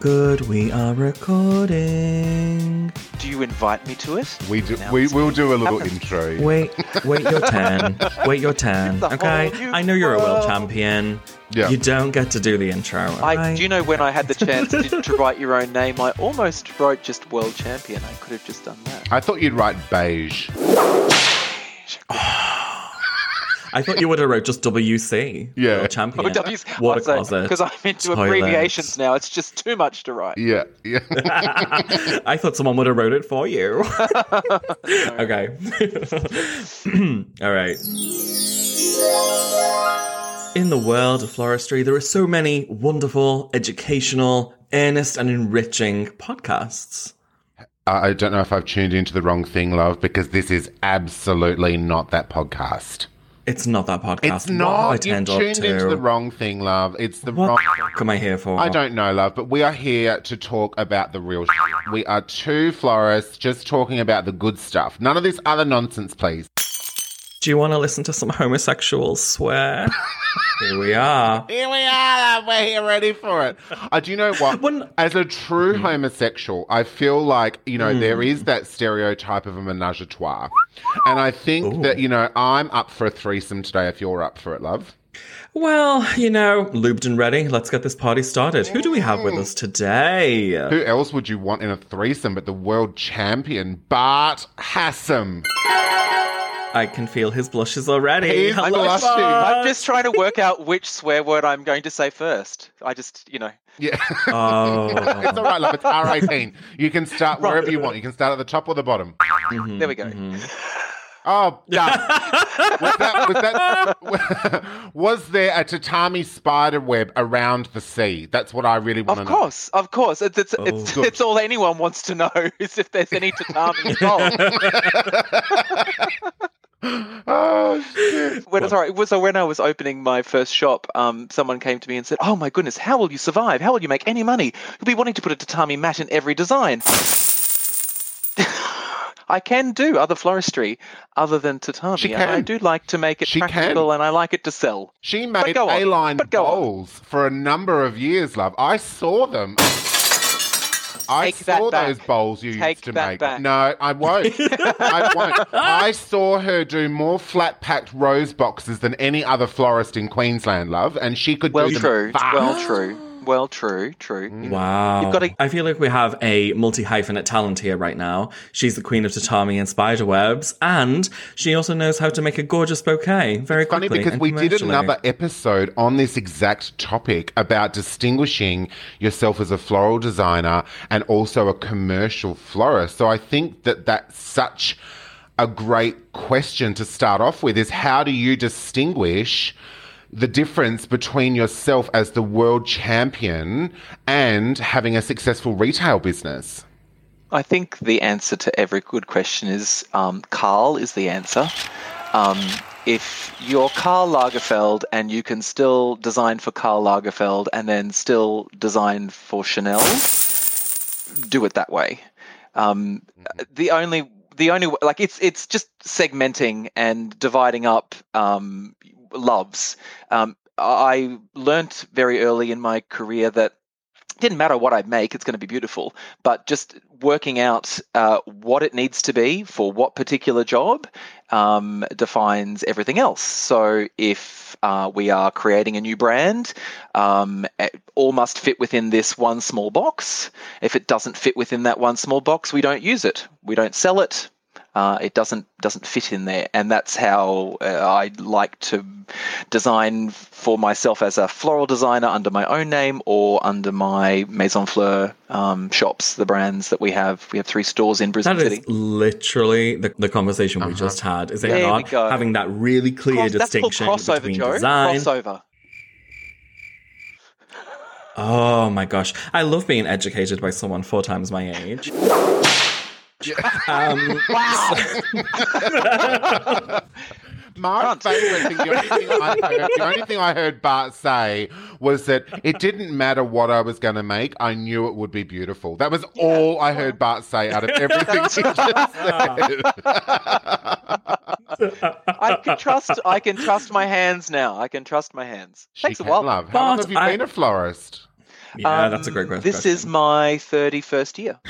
Right, we are good. We are recording. Do you invite me to it? We do. Now We will do a little happens. intro. Wait, wait your turn. Wait your turn. Okay, I know you're a world world. champion. Yeah. You don't get to do the intro. I, do you know when I had the chance to, to write your own name, I almost wrote just world champion. I could have just done that. I thought you'd write beige. I thought you would have wrote just WC. Yeah. World champion. Because Water closet. Because I'm into toilet. abbreviations now. It's just too much to write. Yeah, yeah. I thought someone would have wrote it for you. okay. All right. In the world of floristry, there are so many wonderful, educational, earnest, and enriching podcasts. I I don't know if I've tuned into the wrong thing, love, because this is absolutely not that podcast. It's not that podcast. It's What I not. You've turned tuned to? into the wrong thing, love. It's the What wrong. f- am I here for? I don't know, love, but we are here to talk about the real shit. We are two florists just talking about the good stuff. None of this other nonsense, please. Do you want to listen to some homosexuals swear? here we are. Here we are. We're here ready for it. Uh, do you know what? When- As a true mm. homosexual, I feel like, you know, there mm. is that stereotype of a menage a trois. And I think that, you know, I'm up for a threesome today if you're up for it, love. Well, you know, lubed and ready. Let's get this party started. Who do we have with mm. us today? Who else would you want in a threesome but the world champion, Bart Hassam? I can feel his blushes already. He's Hello, blushing. Bart. I'm just trying to work out which swear word I'm going to say first. I just, you know. Yeah. Oh. it's all right, love. It's R18. You can start wherever you want. You can start at the top or the bottom. Mhm, There we go. mhm. Oh, yeah. was, that, was, that, was there a tatami spider web around the sea? That's what I really want Of to know. Of course, of course. It's it's, Oh, it's, it's all anyone wants to know is if there's any tatami involved. Oh, shit. when, sorry, so when I was opening my first shop, um, someone came to me and said, "Oh my goodness, how will you survive? How will you make any money? You'll be wanting to put a tatami mat in every design." I can do other floristry other than tatami. She and I do like to make it She can. practical, and I like it to sell. She made. A-line But go on. bowls for a number of years, love. I saw them. I Take saw those bowls you Take used to make. back. No, I won't. I won't. I saw her do more flat packed rose boxes than any other florist in Queensland, love, and she could Well, do them well true. fast. Well, true. Well, true. True. Mm. Wow. You've gotta- I feel like we have a multi hyphenate talent here right now. She's the queen of tatami and spider webs, and she also knows how to make a gorgeous bouquet very Funny quickly. because and we did another episode on this exact topic about distinguishing yourself as a floral designer and also a commercial florist. So I think that that's such a great question to start off with is how do you distinguish the difference between yourself as the world champion and having a successful retail business? I think the answer to every good question is um, Karl is the answer. Um, if you're Karl Lagerfeld and you can still design for Karl Lagerfeld and then still design for Chanel, do it that way. Um, the only the only like it's it's just segmenting and dividing up um, loves. Um, I learnt very early in my career that it didn't matter what I make, it's going to be beautiful. But just working out uh, what it needs to be for what particular job um, defines everything else. So if uh, we are creating a new brand, um, all must fit within this one small box. If it doesn't fit within that one small box, we don't use it. We don't sell it. Uh, it doesn't doesn't fit in there, and that's how uh, I like to design for myself as a floral designer under my own name or under my Maison Fleur um, shops, the brands that we have. We have three stores in Brisbane That City. is literally the, the conversation we just had. Is it There not? Having that really clear Cross- that's called distinction crossover, between Joe. design. Crossover. Oh my gosh. I love being educated by someone four times my age. um, Wow. My favourite thing, the only thing, I heard, the only thing I heard Bart say was that it didn't matter what I was going to make, I knew it would be beautiful. That was all I heard Bart say out of everything he just said. I can trust. I can trust my hands now. I can trust my hands. She Takes a can while. love. How long Bart, have you I- been a florist? Yeah, that's a great question. This is my 31st year.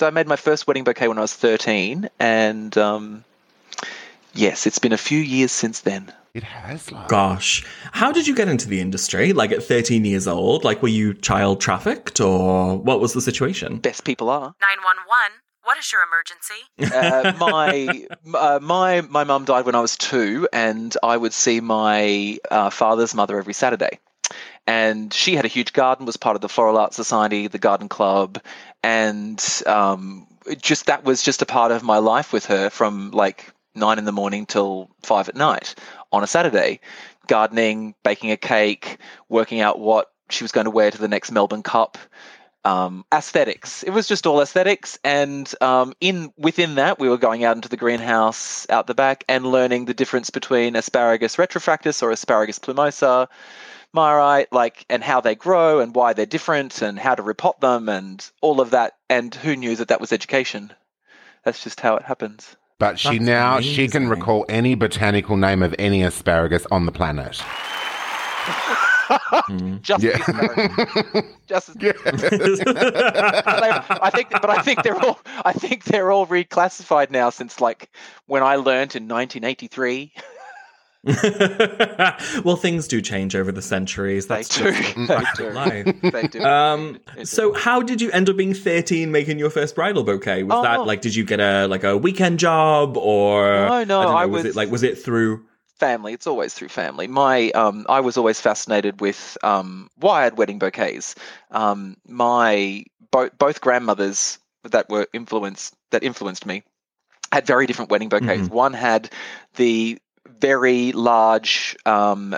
Wow. So I made my first wedding bouquet when I was 13, and um, yes, it's been a few years since then. It has like Gosh, how did you get into the industry? Like at 13 years old? Like were you child trafficked or what was the situation? Best people are. 911, what is your emergency? Uh, my uh, my my mum died when I was two, and I would see my uh, father's mother every Saturday. And she had a huge garden, was part of the Floral Arts Society, the Garden Club, and um, just that was just a part of my life with her from like nine in the morning till five at night on a Saturday, gardening, baking a cake, working out what she was going to wear to the next Melbourne Cup um, aesthetics. It was just all aesthetics, and um, in within that, we were going out into the greenhouse out the back and learning the difference between asparagus retrofractus or asparagus plumosa, myrite, like, and how they grow and why they're different and how to repot them and all of that. And who knew that that was education? That's just how it happens. But she That's now she can recall any botanical name of any asparagus on the planet. Hmm. Just Yeah. the asparagus. just They- I think, but I think they're all. I think they're all reclassified now since like when I learnt in 1983. well, things do change over the centuries. They That's do. They do. life. They do. Um, so how did you end up being 13 making your first bridal bouquet? Was Oh. that like, did you get a, like a weekend job or? No, no, I, don't know, I was, was- it like, was it through? family. It's always through family. My, um, I was always fascinated with um, wired wedding bouquets. Um, my both both grandmothers that were influenced that influenced me had very different wedding bouquets. One had the very large. Um,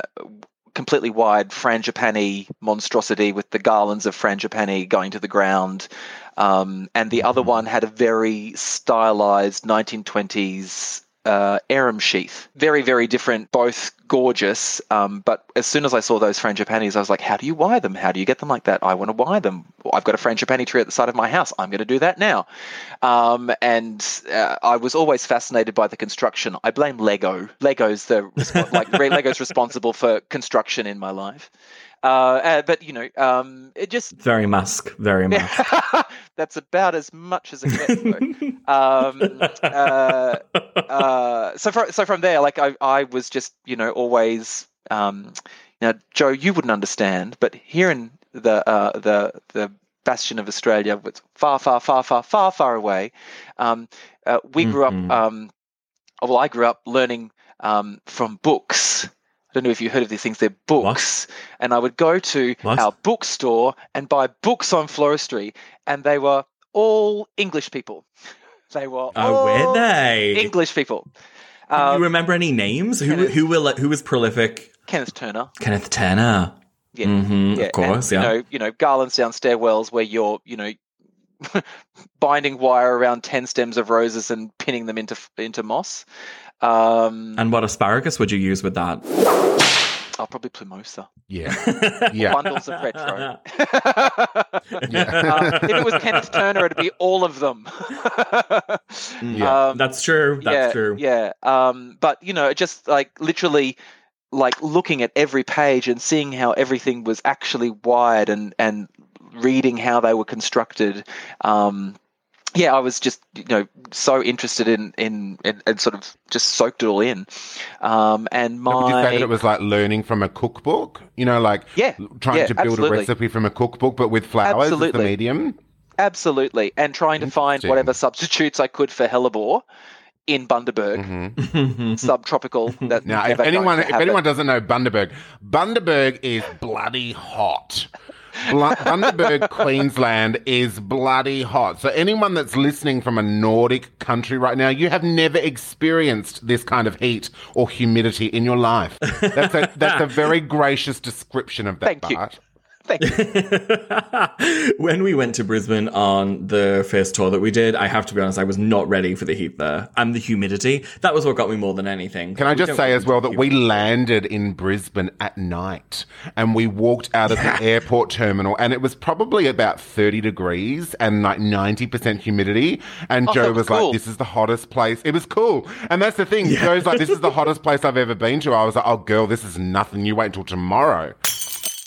Completely wide frangipani monstrosity with the garlands of frangipani going to the ground, um, and the other one had a very stylized 1920s uh, arum sheath. Very, very different, both gorgeous. Um, but as soon as I saw those frangipanis, I was like, how do you wire them? How do you get them like that? I want to wire them. I've got a frangipani tree at the side of my house. I'm going to do that now. Um, and uh, I was always fascinated by the construction. I blame Lego. Lego's the like Lego's responsible for construction in my life. Uh, uh, but you know, um, it just Very Musk, very Musk. that's about as much as it gets. Um, uh, uh, so from so from there, like I, I was just you know always um, now Joe, you wouldn't understand, but here in the uh, the the bastion of Australia, it's far, far, far, far, far, far away. Um, uh, we grew Mhm. up. Um, well, I grew up learning um, from books. I don't know if you heard of these things. They're books, and I would go to What? our bookstore and buy books on floristry, and they were all English people. They were Oh, all were they? English people. Um, you remember any names? Who Kenneth. who will who was prolific? Kenneth Turner. Kenneth Turner. Yeah, hmm yeah, of course, and, yeah. You know, you know, garlands down stairwells where you're, you know, binding wire around ten stems of roses and pinning them into into moss. Um, and what asparagus would you use with that? I'll probably plumosa. Yeah. Yeah. Bundles of retro. Uh, if it was Kenneth Turner, it'd be all of them. Yeah, Um, That's true. That's yeah, true. Yeah. Um, but you know, just like literally like looking at every page and seeing how everything was actually wired and and reading how they were constructed. Um, yeah, I was just you know so interested in in, in and sort of just soaked it all in. Um, and Would you say my that it was like learning from a cookbook? You know, like Yeah, trying yeah, to build absolutely. a recipe from a cookbook, but with flowers as the Absolutely. medium. absolutely and trying to find whatever substitutes I could for hellebore in Bundaberg. mm-hmm. Subtropical. That Now, if anyone if have it. anyone doesn't know Bundaberg, Bundaberg is bloody hot. Bundaberg, Queensland is bloody hot. So anyone that's listening from a Nordic country right now, you have never experienced this kind of heat or humidity in your life. That's a that's a very gracious description of that. Thank you. Bart. Thank you. when we went to Brisbane on the first tour that we did, I have to be honest, I was not ready for the heat there and the humidity. That was what got me more than anything. Can I just say as well into that we landed in Brisbane at night and we walked out of the airport terminal and it was probably about 30 degrees and like 90% humidity. And Oh, Joe that was was like, this is the hottest place. It was cool. And that's the thing. Joe's like, this is the hottest place I've ever been to. I was like, oh, girl, this is nothing. You wait until tomorrow.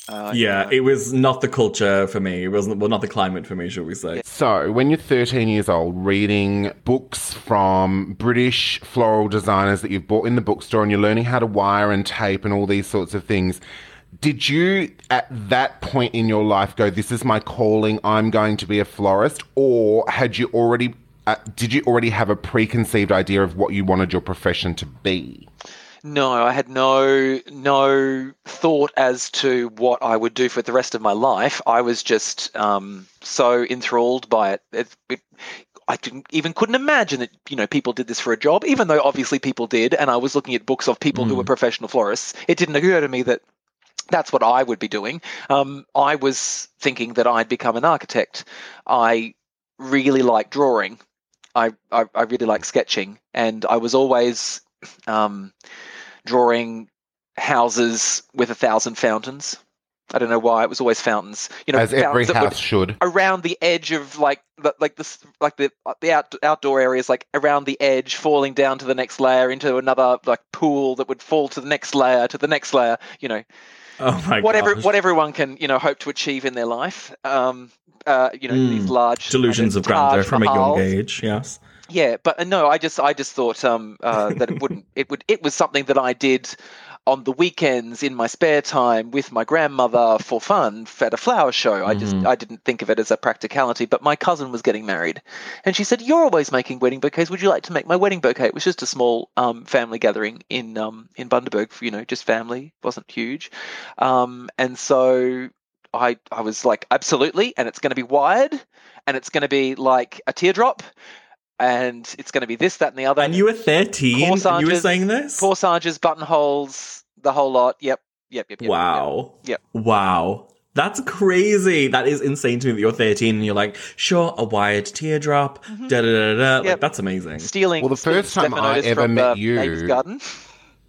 Uh, Yeah, it was not the culture for me. It wasn't well, not the climate for me, shall we say? So, when you're 13 years old, reading books from British floral designers that you've bought in the bookstore and you're learning how to wire and tape and all these sorts of things, did you at that point in your life go, This is my calling, I'm going to be a florist? Or had you already. Uh, did you already have a preconceived idea of what you wanted your profession to be? No, I had no no thought as to what I would do for the rest of my life. I was just um, so enthralled by it. it, it I didn't, even couldn't imagine that you know people did this for a job, even though obviously people did. And I was looking at books of people who were professional florists. It didn't occur to me that that's what I would be doing. Um, I was thinking that I'd become an architect. I really like drawing. I, I, I really like sketching, and I was always um, drawing houses with a thousand fountains. I don't know why it was always fountains. You know, As every fountains that would- house should. around the edge of like the, like the s- like the the out, outdoor areas like around the edge falling down to the next layer into another like pool that would fall to the next layer to the next layer you know Oh my whatever gosh. what everyone can you know hope to achieve in their life um uh you know these large Hmm. Delusions of grandeur from a young age, yes. Yeah, but uh, no, I just I just thought um uh, that it wouldn't it would it was something that I did on the weekends in my spare time with my grandmother for fun at a flower show. I just I didn't think of it as a practicality. But my cousin was getting married, and she said, "You're always making wedding bouquets. Would you like to make my wedding bouquet?" It was just a small um, family gathering in um, in Bundaberg. You know, just family, wasn't huge, um, and so I I was like, absolutely, and it's going to be wired, and it's going to be like a teardrop, and it's going to be this, that, and the other. And you were 13 and you were saying this? corsages, buttonholes, the whole lot. Yep, yep, yep. yep Wow. Yep. Wow. That's crazy. That is insane to me that you're 13 and you're like, sure, a wired teardrop, mm-hmm. da da da da. Like, Yep. that's amazing. Stealing. Well, the first time I Stephanotis ever from met the you- neighbour's garden.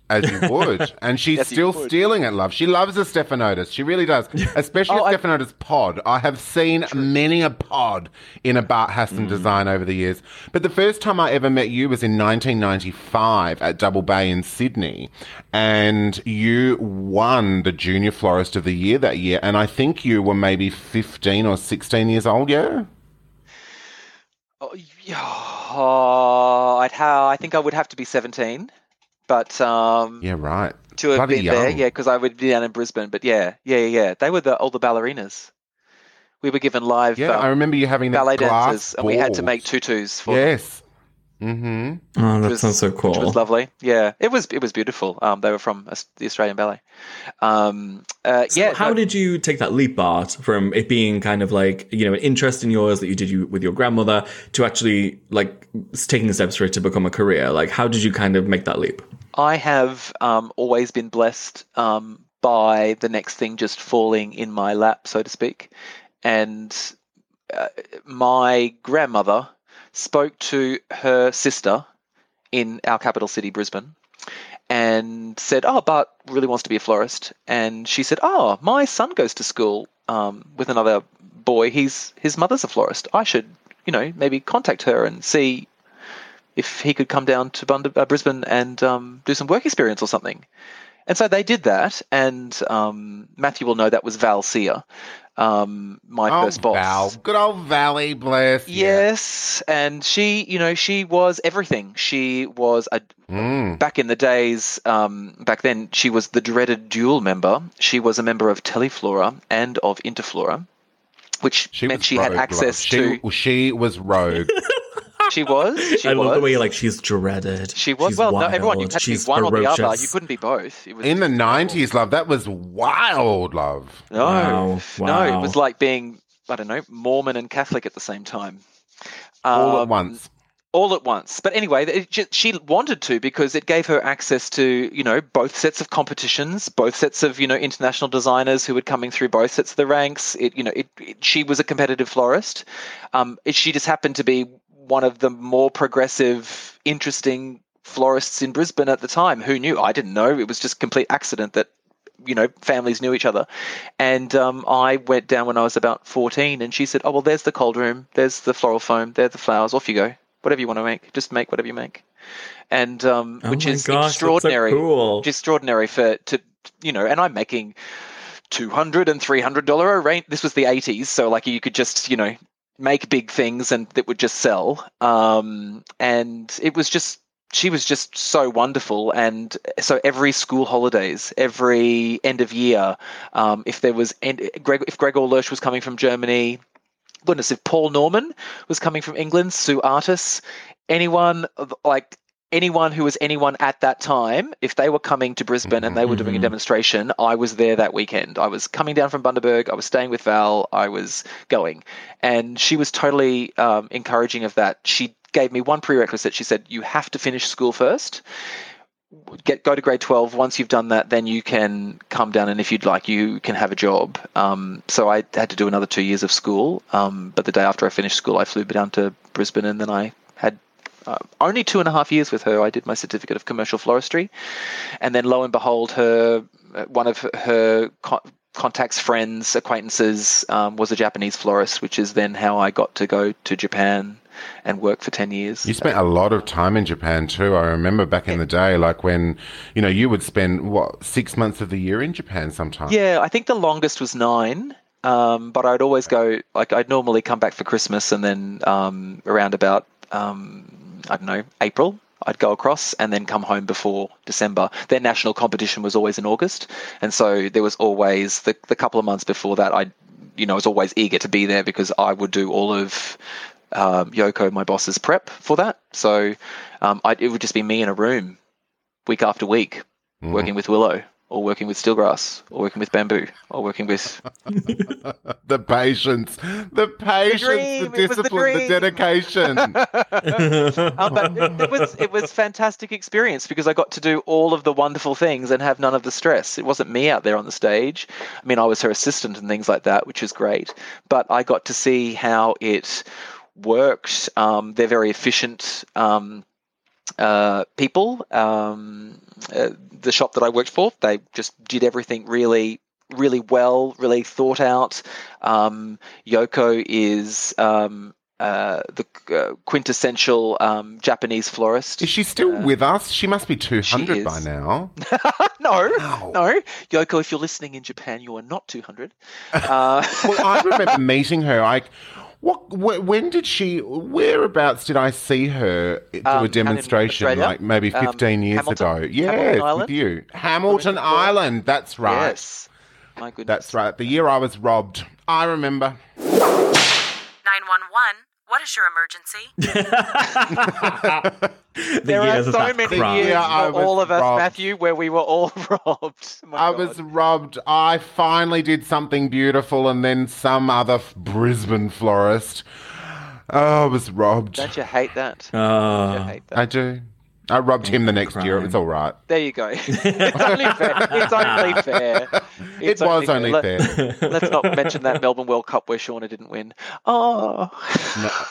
As you would. And she's Yes, still stealing it, love. She loves a Stephanotis. She really does. Especially Oh, a I- Stephanotis pod. I have seen many a pod in a Bart Hassam mm. design over the years. But the first time I ever met you was in 1995 at Double Bay in Sydney. And you won the Junior Florist of the Year that year. And I think you were maybe 15 or 16 years old, yeah? Oh, yeah, oh, I'd ha- I think I would have to be seventeen, but um, Yeah, right. to have bloody been there, yeah, because I would be down in Brisbane. But yeah, yeah, yeah. They were the older ballerinas. We were given live Yeah, um, I remember you having ballet dancers, and we had to make tutus for them. Mm-hmm. Oh, that was- sounds so cool. which was lovely. Yeah, it was it was beautiful. Um, they were from the Australian Ballet. Um, uh, So yeah, how no, did you take that leap, Bart, from it being kind of like, you know, an interest in yours that you did you with your grandmother to actually like taking the steps for it to become a career? Like, how did you kind of make that leap? I have um, always been blessed um, by the next thing just falling in my lap, so to speak. And uh, my grandmother spoke to her sister in our capital city, Brisbane, and said, "Oh, Bart really wants to be a florist." And she said, "Oh, my son goes to school um, with another boy. He's his mother's a florist. I should, you know, maybe contact her and see if he could come down to uh, Brisbane and um, do some work experience or something." And so they did that, and um, Matthew will know that was Val Sear, um, my Oh, first boss. Val. Good old Valley, bless. Yes, and she, you know, she was everything. She was a Mm. back in the days. Um, back then, she was the dreaded dual member. She was a member of Teleflora and of Interflora, which She meant she had rogue, access love. to. She, she was rogue. She was. She I was. love the way you're like, she's dreaded. She was. she's well, no, everyone. You had to be she's one or the other. You couldn't be both. It was In the 90s, love, that was wild, love. No, Wow, no, it was like being I don't know Mormon and Catholic at the same time. All at Um, once. all at once. But anyway, it ju- she wanted to because it gave her access to you know both sets of competitions, both sets of you know international designers who were coming through both sets of the ranks. It you know it, it- she was a competitive florist. Um, it, she just happened to be one of the more progressive, interesting florists in Brisbane at the time. Who knew? I didn't know. It was just complete accident that you know families knew each other and um, i went down when i was about 14 and she said oh well there's the cold room there's the floral foam there's the flowers off you go whatever you want to make just make whatever you make and um, Oh which is gosh, that's so extraordinary cool. extraordinary for to you know and i'm making 200 and 300 dollar range this was the 80s so like you could just you know make big things and that would just sell. Um, and it was just she was just so wonderful. And so every school holidays every end of year um, if there was end, Greg, if Gregor Lersch was coming from germany goodness if paul norman was coming from england sue artis anyone like anyone who was anyone at that time, if they were coming to Brisbane and they were doing a demonstration, I was there that weekend. I was coming down from Bundaberg. I was staying with Val. I was going, and she was totally um, encouraging of that. She gave me one prerequisite. She said, "You have to finish school first. Get go to grade twelve. Once you've done that, then you can come down, and if you'd like, you can have a job." Um, so I had to do another two years of school. Um, but the day after I finished school, I flew down to Brisbane, and then I had uh, only two and a half years with her. I did my certificate of commercial floristry, and then lo and behold, her one of her co- contacts, friends, acquaintances um, was a Japanese florist, which is then how I got to go to Japan and work for ten years. You spent a lot of time in Japan too. I remember back in the day, like when you know you would spend what six months of the year in Japan sometimes. Yeah, I think the longest was nine. Um, but I'd always go like I'd normally come back for Christmas and then um, around about um, I don't know, April, I'd go across and then come home before December. Their national competition was always in August, and so there was always the the couple of months before that. I, you know, was always eager to be there because I would do all of um, Yoko, my boss's prep for that. So um, I, it would just be me in a room, week after week, Mm-hmm. working with Willow or working with Steelgrass or working with Bamboo or working with the patience, the patience, the, dream, the discipline, the, dream. dedication. um, but it, it was it was fantastic experience because I got to do all of the wonderful things and have none of the stress. It wasn't me out there on the stage. I mean, I was her assistant and things like that, which was great. But I got to see how it worked. Um, they're very efficient. Um, uh, people. Um, uh, the shop that I worked for, they just did everything really, really well, really thought out. Um, Yoko is um, uh, the uh, quintessential um, Japanese florist. Is she still with us? She must be two hundred by now. no, Wow. no, Yoko. If you're listening in Japan, you are not 200. Uh, well, I remember meeting her. Like, what? Wh- when did she? Whereabouts did I see her do Um, a demonstration? Like maybe Um, fifteen years Hamilton? ago. Yes, Hamilton with you, Hamilton Island. That's right. Yes, my goodness. That's right. The year I was robbed. I remember. 911, what is your emergency? The There are so many crime. years Yeah, for all of us, robbed. Matthew, where we were all robbed. Oh my I God. was robbed. I finally did something beautiful, and then some other f- Brisbane florist. Oh, I was robbed. Don't you hate that? Oh. Don't you ah. hate that? I do. I rubbed oh, him the next year. It was all right. There you go. it's only fair. It's only fair. It's it was only Let- fair. Let's not mention that Melbourne World Cup where Shauna didn't win. Oh,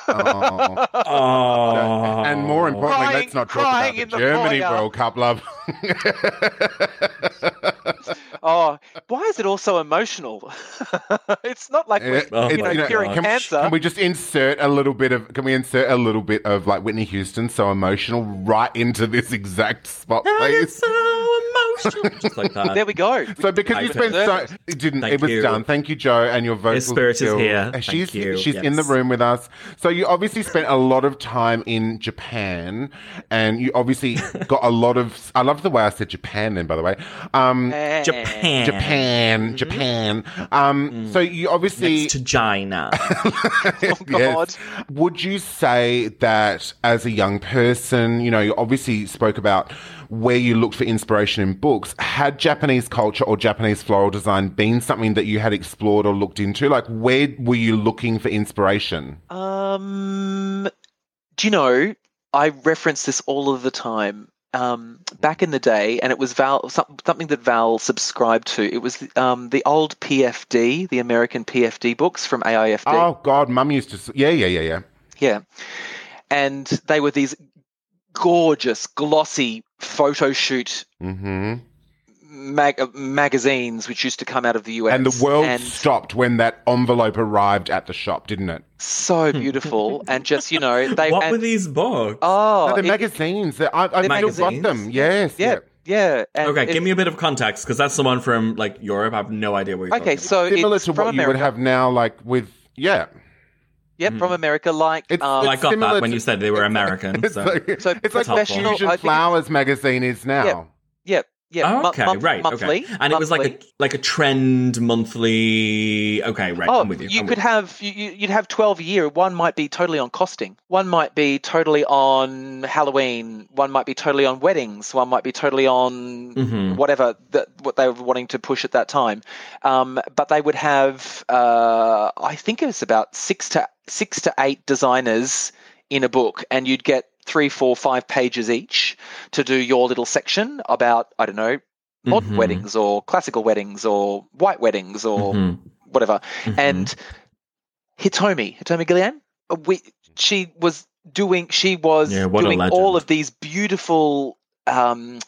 Oh. Oh. And more importantly, Crying- let's not talk about the the Germany foyer. World Cup, love. oh, why is it all so emotional? it's not like we're, Oh you know, God. curing can, cancer. can we just insert a little bit of? Can we insert a little bit of like Whitney Houston, so emotional, right into this exact spot, please? so emotional. Just like that. there we go. So because you spent so it didn't Thank it was you. done. Thank you, Joe, and your vocal spirit is here. Uh, Thank She's you. she's in the room with us. So you obviously spent a lot of time in Japan, and you obviously got a lot of. I love the way I said Japan. Then, by the way, um, Japan. Japan, Japan. Um, so you obviously Next to China. Oh, God. Would you say that as a young person, you know, you obviously spoke about where you looked for inspiration in books. Had Japanese culture or Japanese floral design been something that you had explored or looked into? Like, where were you looking for inspiration? Um, do you know? I reference this all of the time. Um, back in the day, and it was Val something that Val subscribed to. It was um, the old PFD, the American PFD books from AIFD. Oh, God, mum used to. Yeah, yeah, yeah, yeah. Yeah, and they were these gorgeous, glossy photo shoot hmm mag- magazines which used to come out of the US. And the world and stopped when that envelope arrived at the shop, didn't it? so beautiful, and just you know they. what and- were these books? Oh, no, the it- magazines. that- I, I They're still got them. Yes. yeah, Yeah. and Okay, if- give me a bit of context because that's the one from like Europe. I have no idea what you're Okay, talking so Similar it's to from what you would have now, like with yeah. Yep, from America, like It's- um, Well, I got similar that when you said they were American. It's so. like, So it's like professional- what Fusion Flowers magazine is now. Yep. yep, yep. Oh, okay, month- right, monthly, okay, and it was like a like a trend monthly. Okay, right, Oh, I'm with you. you I'm could have you, you- you'd have twelve a year. One might be totally on costing. One might be totally on Halloween. One might be totally on weddings. One might be totally on Mhm. whatever that what they were wanting to push at that time. Um, but they would have, uh, I think it was about six to six to eight designers in a book, and you'd get three, four, five pages each to do your little section about I don't know modern Mhm. weddings or classical weddings or white weddings or Mhm. whatever. Mhm. And Hitomi, Hitomi Gilliam, uh, we she was doing she was Yeah, doing all of these beautiful um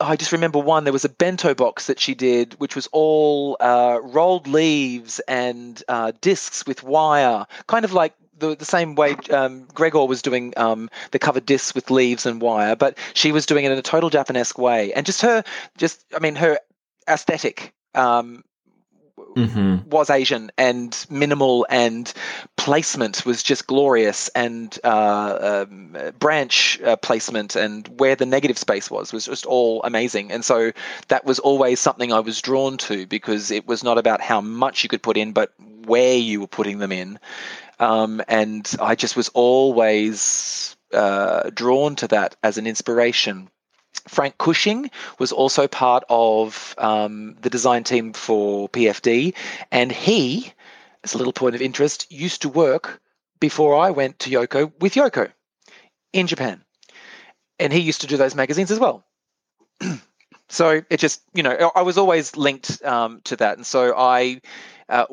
I just remember one. There was a bento box that she did, which was all uh, rolled leaves and uh, discs with wire, kind of like the, the same way um, Gregor was doing um, the covered discs with leaves and wire, but she was doing it in a total Japanesque way. And just her, just I mean, her aesthetic um, Mhm. was Asian and minimal, and placement was just glorious, and uh, um, branch uh, placement and where the negative space was was just all amazing. And so that was always something I was drawn to because it was not about how much you could put in, but where you were putting them in. Um, and I just was always uh, drawn to that as an inspiration. Frank Cushing was also part of um, the design team for PFD, and he, as a little point of interest, used to work before I went to Yoko with Yoko in Japan, and he used to do those magazines as well. so it just, you know, I was always linked um, to that, and so I. Uh,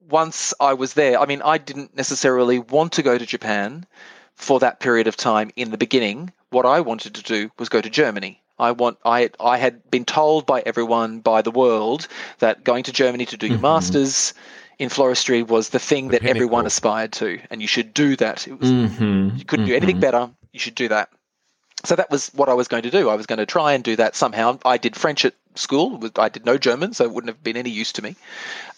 once I was there, I mean, I didn't necessarily want to go to Japan for that period of time in the beginning. What I wanted to do was go to Germany. I want I I had been told by everyone by the world that going to Germany to do your Mhm. masters in floristry was the thing The that everyone aspired to, and you should do that. It was Mhm. you couldn't do anything Mhm. better. You should do that. So that was what I was going to do. I was going to try and do that somehow. I did French at school. I did no German, so it wouldn't have been any use to me.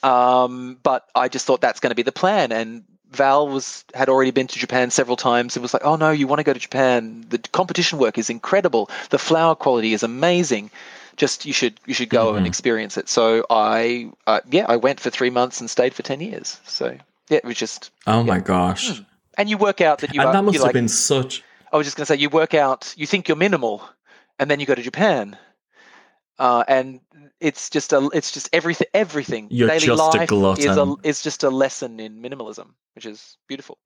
Um, but I just thought that's going to be the plan. And Val was had already been to Japan several times. It was like, oh no, you want to go to Japan? The competition work is incredible. The flower quality is amazing. Just you should you should go and Mhm. experience it. So I uh, yeah I went for three months and stayed for ten years. So yeah, it was just Oh my gosh. and you work out that you and are that must have like, been such. I was just going to say, you work out, you think you're minimal, and then you go to Japan, uh, and it's just a, it's just everything, everything. You're Daily just a life is a, is just a lesson in minimalism, which is beautiful.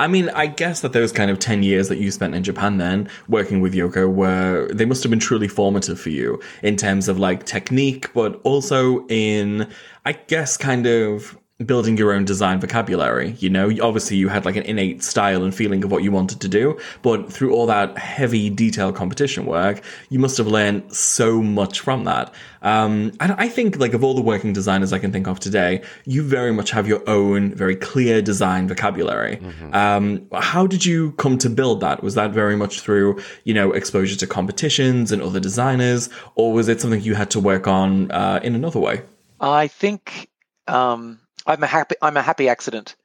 I mean, I guess that those kind of 10 years that you spent in Japan then working with Yoko were, they must have been truly formative for you in terms of like technique, but also in, I guess, kind of building your own design vocabulary. You know, obviously you had like an innate style and feeling of what you wanted to do, but through all that heavy detailed competition work, you must have learned so much from that. Um, and I think like of all the working designers I can think of today, you very much have your own very clear design vocabulary. Um, how did you come to build that? Was that very much through, you know, exposure to competitions and other designers, or was it something you had to work on uh, in another way? I think um, I'm a happy, I'm a happy accident.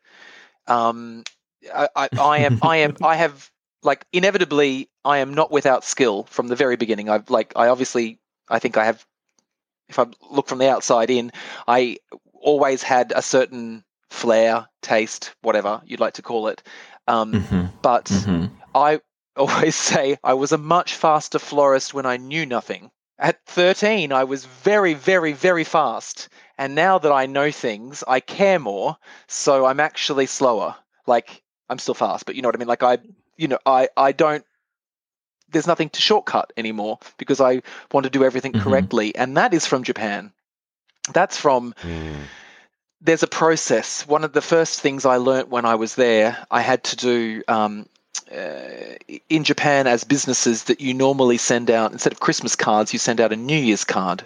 Um, I, I, I am, I am, I have like inevitably, I am not without skill from the very beginning. I've like, I obviously, I think I have. If I look from the outside in, I always had a certain flair, taste, whatever you'd like to call it. Um, Mhm, but mhm. I always say I was a much faster florist when I knew nothing. At 13, I was very, very, very fast. And now that I know things, I care more. So I'm actually slower. Like, I'm still fast, but you know what I mean? Like, I, you know, I, I don't, there's nothing to shortcut anymore because I want to do everything Mhm. correctly. And that is from Japan. That's from Mm. there's a process. One of the first things I learnt when I was there, I had to do um, uh, in Japan as businesses that you normally send out instead of Christmas cards, you send out a New Year's card.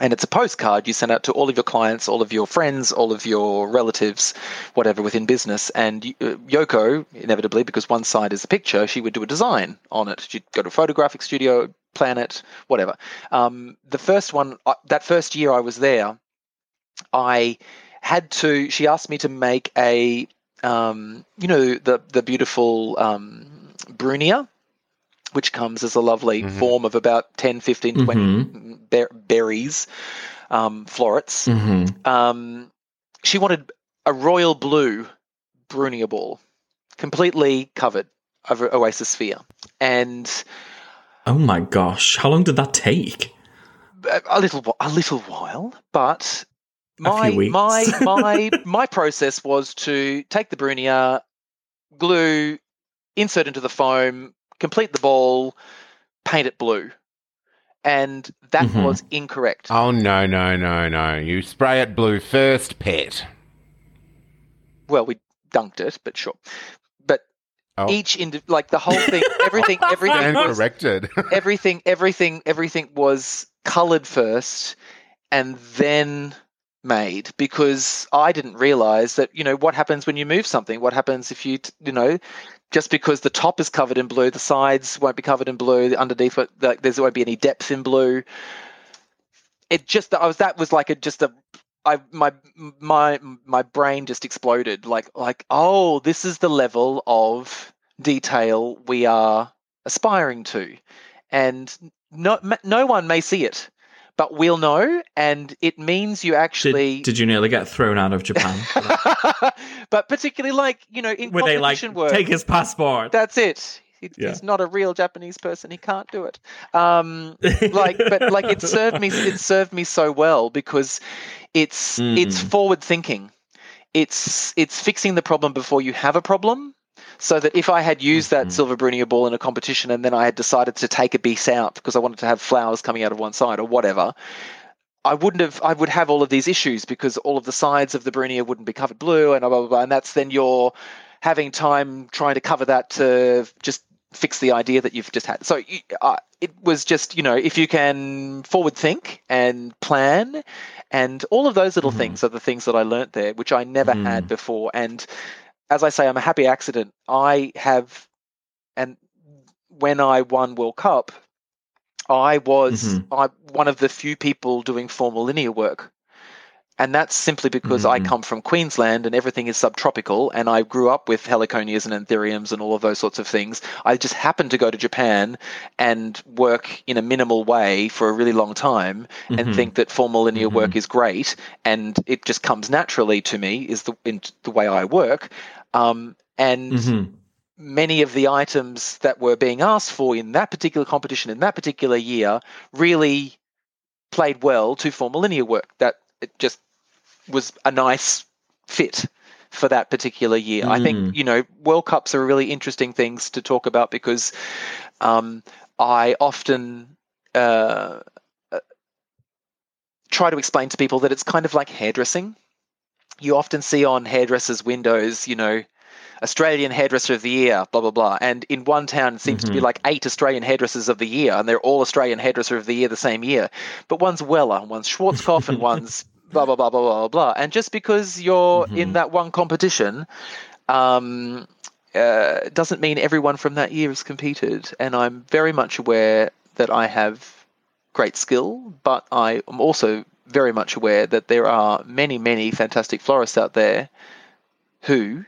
and it's a postcard you send out to all of your clients, all of your friends, all of your relatives, whatever within business. And uh, Yoko, inevitably, because one side is a picture, she would do a design on it. She'd go to a photographic studio, plan it, whatever. Um, the first one, uh, that first year I was there, I had to. She asked me to make a, um, you know, the the beautiful um, Brunia which comes as a lovely Mhm. form of about 10, 15, 20 Mhm. ber- berries, um, florets. hmm Um, she wanted a royal blue Brunia ball, completely covered over Oasis Sphere. And Oh my gosh, how long did that take? a- a little a little while, but my my my my process was to take the Brunia, glue, insert into the foam, complete the ball, paint it blue. And that Mhm. was incorrect. Oh no no no no! You spray it blue first, pet. well, we dunked it, but sure. But Oh. each indi- like the whole thing, everything, everything, was, corrected. everything, everything, everything was coloured first, and then made because I didn't realize that you know what happens when you move something. What happens if you you know just because the top is covered in blue, the sides won't be covered in blue. the Underneath, like, there won't be any depth in blue. It just I was that was like a just a I my my my brain just exploded like like oh this is the level of detail we are aspiring to and no no one may see it but we'll know and it means you actually Did, did you nearly get thrown out of Japan? but particularly like you know in Were they like, work take his passport? that's it he, Yeah. he's not a real japanese person he can't do it um like but like it served me it served me so well because it's it's Mm. forward thinking it's it's fixing the problem before you have a problem so that if I had used that Mhm. silver Brunia ball in a competition and then I had decided to take a piece out because I wanted to have flowers coming out of one side or whatever, I wouldn't have. I would have all of these issues because all of the sides of the Brunia wouldn't be covered blue and blah blah blah. And that's then you're having time trying to cover that to just fix the idea that you've just had. So uh, it was just you know if you can forward think and plan, and all of those little Mhm. things are the things that I learnt there, which I never Mm. had before. And as I say, I'm a happy accident. I have, and when I won World Cup, I was Mhm. I, one of the few people doing formal linear work. And that's simply because I Mhm. come from Queensland and everything is subtropical, and I grew up with heliconias and anthuriums and all of those sorts of things. I just happened to go to Japan and work in a minimal way for a really long time and Mhm. think that formal linear work is great and it just comes naturally to me is the in the way I work. Um, and Mhm. many of the items that were being asked for in that particular competition in that particular year really played well to formal linear work. That it just was a nice fit for that particular year. I think Mm. you know World Cups are really interesting things to talk about because um, I often uh, uh, try to explain to people that it's kind of like hairdressing. You often see on hairdressers' windows, you know, Australian hairdresser of the year, blah blah blah. And in one town, it seems to be Mhm. like eight Australian hairdressers of the year, and they're all Australian hairdresser of the year the same year. But one's Wella, one's Schwarzkopf, and one's blah blah blah blah blah blah. And just because you're in Mhm. that one competition, um, uh, doesn't mean everyone from that year has competed. And I'm very much aware that I have great skill, but I am also very much aware that there are many, many fantastic florists out there who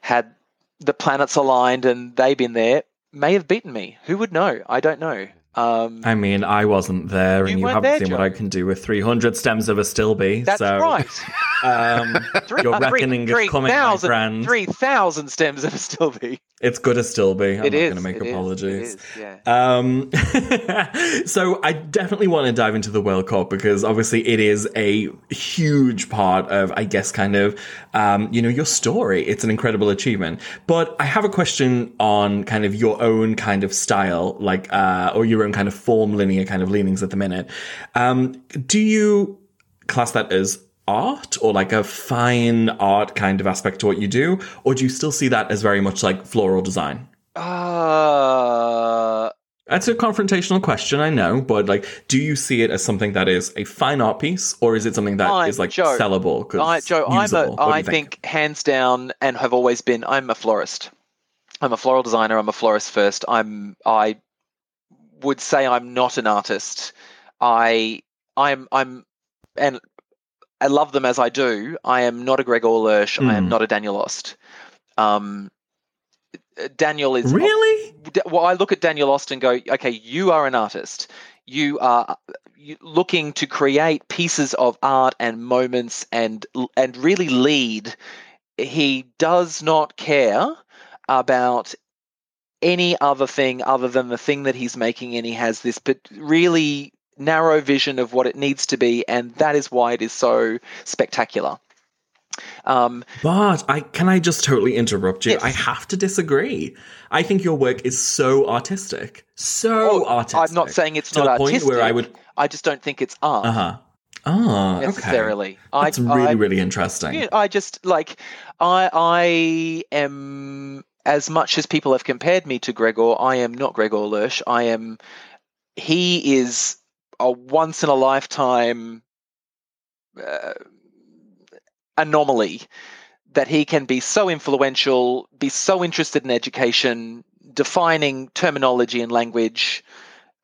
had the planets aligned and they've been there may have beaten me. Who would know? I don't know. Um, I mean, I wasn't there, You and you haven't there, seen what I can do with 300 stems of astilbe. that's so, right. Um, Three- your uh, three- reckoning is three coming, my thousand- friend. 3,000 stems of astilbe. It's good as stillby. I'm It not going to make it apologies. is, yeah. Um, so I definitely want to dive into the World Cup because obviously it is a huge part of, I guess, kind of, um, you know, your story. It's an incredible achievement. But I have a question on kind of your own kind of style, like, uh, or your own kind of form linear kind of leanings at the minute. Um, do you class that as art or like a fine art kind of aspect to what you do? Or do you still see that as very much like floral design? Uh, That's a confrontational question, I know, but like, do you see it as something that is a fine art piece, or is it something that is I'm like Joe. sellable? I, Joe, I'm a, usable? What do I you think? hands down, and have always been. I'm a florist. I'm a floral designer. I'm a florist first. I'm. I would say I'm not an artist. I. I'm. I'm. And I love them as I do. I am not a Gregor Lersch. I am Hmm. not a Daniel Ost. Um, Daniel is Really? Well, I look at Daniel Ost and go, okay, you are an artist. You are looking to create pieces of art and moments and and really lead. He does not care about any other thing other than the thing that he's making, and he has this but really narrow vision of what it needs to be, and that is why it is so spectacular. Um, But I can I just totally interrupt you? Yes. I have to disagree. I think your work is so artistic, so oh, artistic. I'm not saying it's not artistic. where I would. I just don't think it's art. Uh huh. Oh, okay. necessarily. That's I, really I, really interesting. I just like I I am as much as people have compared me to Gregor, I am not Gregor Lersch. I am he is a once in a lifetime uh, anomaly that he can be so influential, be so interested in education, defining terminology and language.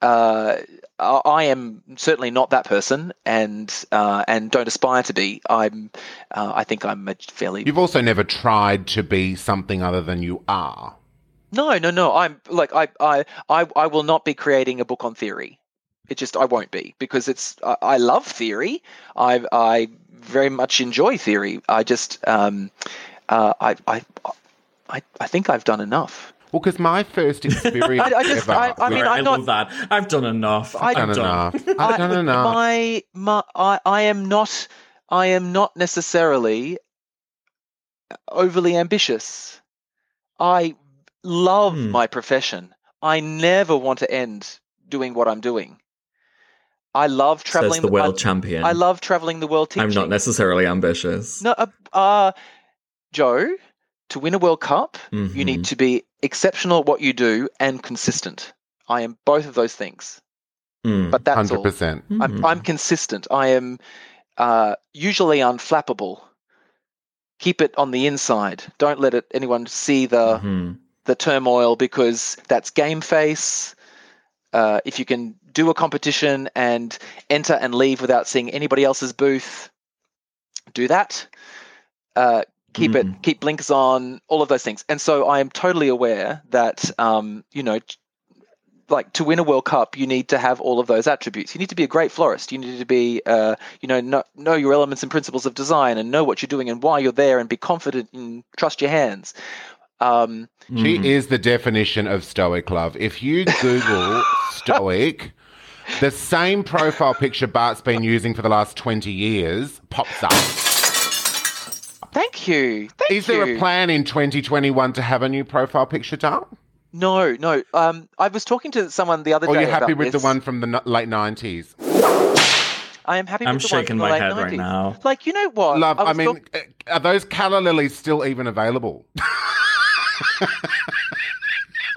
Uh, I am certainly not that person, and uh, and don't aspire to be. I'm. Uh, I think I'm a fairly. You've also never tried to be something other than you are. No, no, no. I'm like I, I, I, I will not be creating a book on theory. It just I won't be because it's I, I love theory. I I very much enjoy theory. I just um, uh, I, I, I, I think I've done enough. Well, because my first experience I just- ever I- I mean, I I'm love not- that. I've done enough. I- I've done done enough. I've done enough. My, my I, I am not I am not necessarily overly ambitious. I love Hmm. my profession. I never want to end doing what I'm doing. I love traveling. Says the world I, champion. I love traveling the world teaching. I'm not necessarily ambitious. No, uh, uh, Joe, to win a World Cup, you Mhm. need to be exceptional at what you do and consistent. I am both of those things, Mm. but that's hundred all. percent. Mhm. I'm, I'm consistent. I am uh, usually unflappable. Keep it on the inside. Don't let it anyone see the Mhm. the turmoil because that's game face. Uh, if you can do a competition and enter and leave without seeing anybody else's booth, do that. Uh, keep it, Mhm. keep blinkers on, all of those things. And so I am totally aware that um, you know, like to win a World Cup, you need to have all of those attributes. You need to be a great florist. You need to be, uh, you know, know, know your elements and principles of design and know what you're doing and why you're there and be confident and trust your hands. Um, She Mhm. is the definition of stoic love. If you Google stoic, the same profile picture Bart's been using for the last 20 years pops up. Thank you. Thank Is there a plan in 2021 to have a new profile picture done? No, no. Um, I was talking to someone the other Or day. Are you're happy about with the one from the n- late 90s? I am happy. I'm with the one shaking from the my late head right 90s. now. Like you know what? Love, I, was mean, talk- uh, are those calla lilies still even available?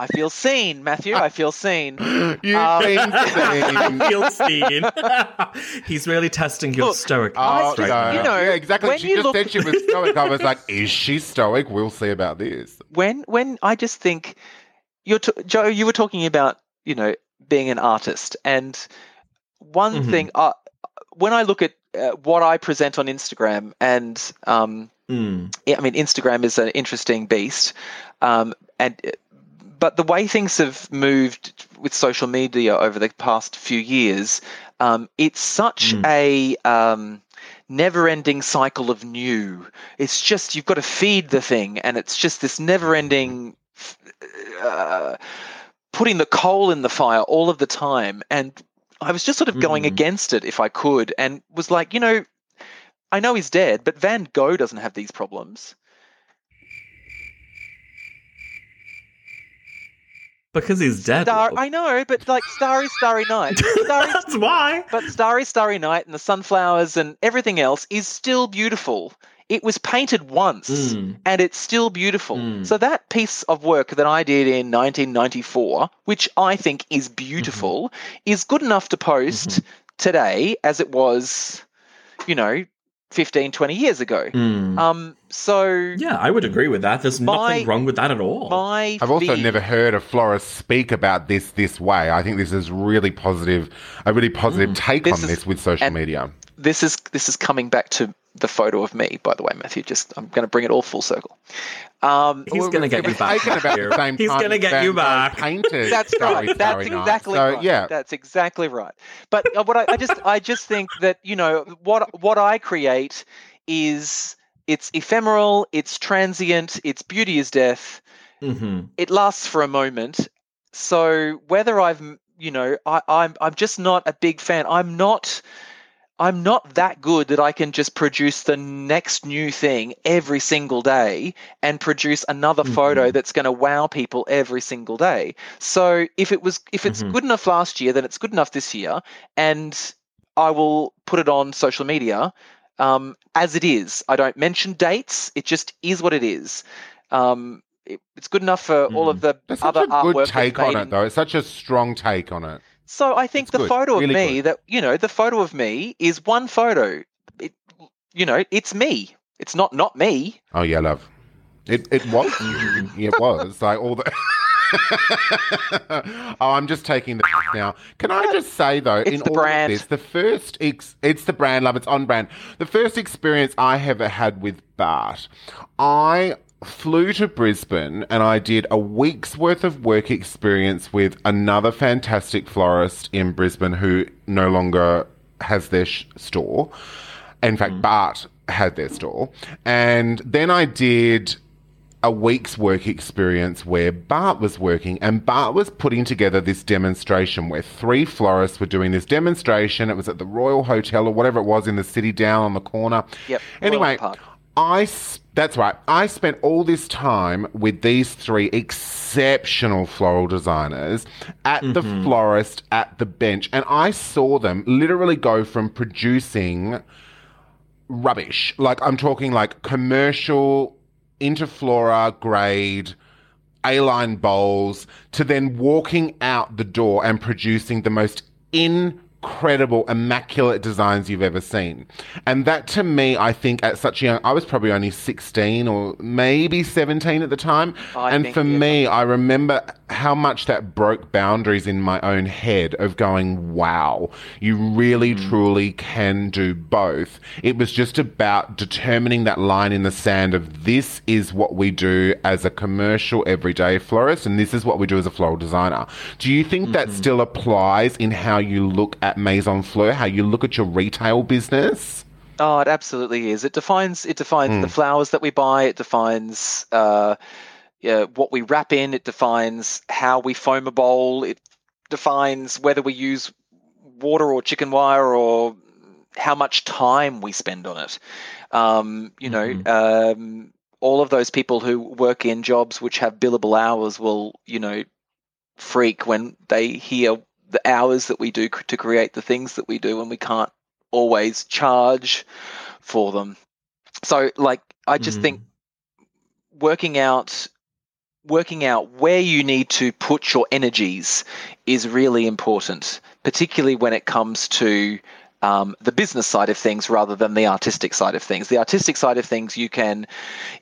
I feel seen, Matthew. I feel seen. You've Um, been seen. Feel seen. He's really testing your Look, stoic Oh, arts right just- now. you know, yeah, exactly. when She you just look- said she was stoic. I was like, is she stoic? We'll see about this. When when I just think you're t- Joe, you were talking about you know being an artist, and one Mhm. thing uh, when I look at uh, what I present on Instagram, and um, Mm. I mean, Instagram is an interesting beast, um, and but the way things have moved with social media over the past few years, um, it's such Mm. a um, never-ending cycle of new. It's just you've got to feed the thing, and it's just this never-ending. Uh, putting the coal in the fire all of the time and i was just sort of going Mm. against it if i could and was like you know I know he's dead, but Van Gogh doesn't have these problems. Because he's dead. Star. I know, but like Starry Starry Night, Starry, That's why. but Starry Starry Night and the sunflowers and everything else is still beautiful. it was painted once Mm. and it's still beautiful. Mm. So that piece of work that I did in 1994, which I think is beautiful, Mm-hmm. is good enough to post today as it was, you know, 15, 20 years ago. Mm. Um, so yeah, I would agree with that. There's My- nothing wrong with that at all. my I've also fear- never heard a florist speak about this this way. I think this is really positive, a really positive take This on is- this with social and- media. this is this is coming back to the photo of me, by the way, Matthew. Just I'm going to bring it all full circle. Um, He's going to get you was back. taken about Matthew. the same He's going to get you Gogh back. Painted That's Starry, right. That's exactly So, right. Yeah, That's exactly right. But uh, what I, I just I just think that you know what what I create is it's ephemeral, it's transient, its beauty is death. hmm It lasts for a moment. So whether I've you know I, I'm I'm just not a big fan. I'm not. I'm not that good that I can just produce the next new thing every single day and produce another photo that's going to wow people every single day. So if it was if it's Mhm. good enough last year, then it's good enough this year, and I will put it on social media um, as it is. I don't mention dates. It just is what it is. Um, it, it's good enough for all of the That's such other a artwork. good take on it, though. It's such a strong take on it. So I think the good, photo of really me good. that you know, the photo of me is one photo. It, you know, it's me. It's not not me. Oh yeah, love. It it was. It was like all the. oh, I'm just taking the now. Can I just say though, It's in all brand. of this, the first ex- it's the brand love. It's on brand. The first experience I ever had with Bart, I flew to Brisbane and I did a week's worth of work experience with another fantastic florist in Brisbane who no longer has their sh- store. In fact, mm. Bart had their store. And then I did a week's work experience where Bart was working and Bart was putting together this demonstration where three florists were doing this demonstration. It was at the Royal Hotel or whatever it was in the city down on the corner. Yep, Anyway. I s- that's right. I spent all this time with these three exceptional floral designers at the mm-hmm. florist at the bench, and I saw them literally go from producing rubbish, like I'm talking like commercial interflora grade A-line bowls, to then walking out the door and producing the most incredible, immaculate designs you've ever seen. And that to me, I think at such a young, I was probably only 16 or maybe 17 at the time. I and for me, I remember how much that broke boundaries in my own head of going, wow, you really mm. truly can do both. It was just about determining that line in the sand of this is what we do as a commercial everyday florist and this is what we do as a floral designer. Do you think that mm-hmm. still applies in how you look at Maison Fleur, how you look at your retail business? Oh, it absolutely is. It defines it defines the hmm. flowers that we buy. It defines uh, yeah, what we wrap in. It defines how we foam a bowl. It defines whether we use water or chicken wire or how much time we spend on it. Um, you know, um, all of those people who work in jobs which have billable hours will, you know, freak when they hear the hours that we do to create the things that we do, and we can't always charge for them. So, like, I just Mhm. think working out working out where you need to put your energies is really important, particularly when it comes to um, the business side of things rather than the artistic side of things. The artistic side of things, you can,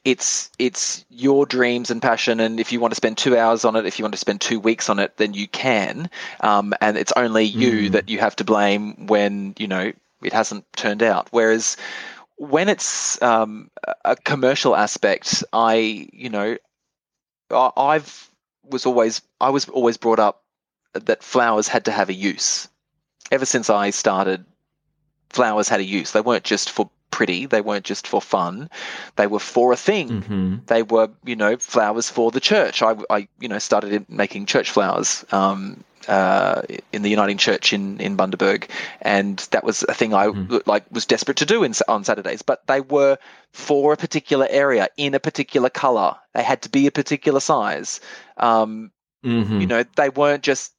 it's it's your dreams and passion, and if you want to spend two hours on it, if you want to spend two weeks on it, then you can, um, and it's only you that you have to blame when you know it hasn't turned out. Whereas when it's um, a- commercial aspect, I you know I've was always I was always brought up that flowers had to have a use. Ever since I started, flowers had a use. They weren't just for pretty. They weren't just for fun. They were for a thing. hmm They were, you know, flowers for the church. I, I you know, started making church flowers um, uh, in the Uniting Church in in Bundaberg, and that was a thing I like was desperate to do in, on Saturdays. But they were for a particular area in a particular color. They had to be a particular size. Um, hmm you know, they weren't just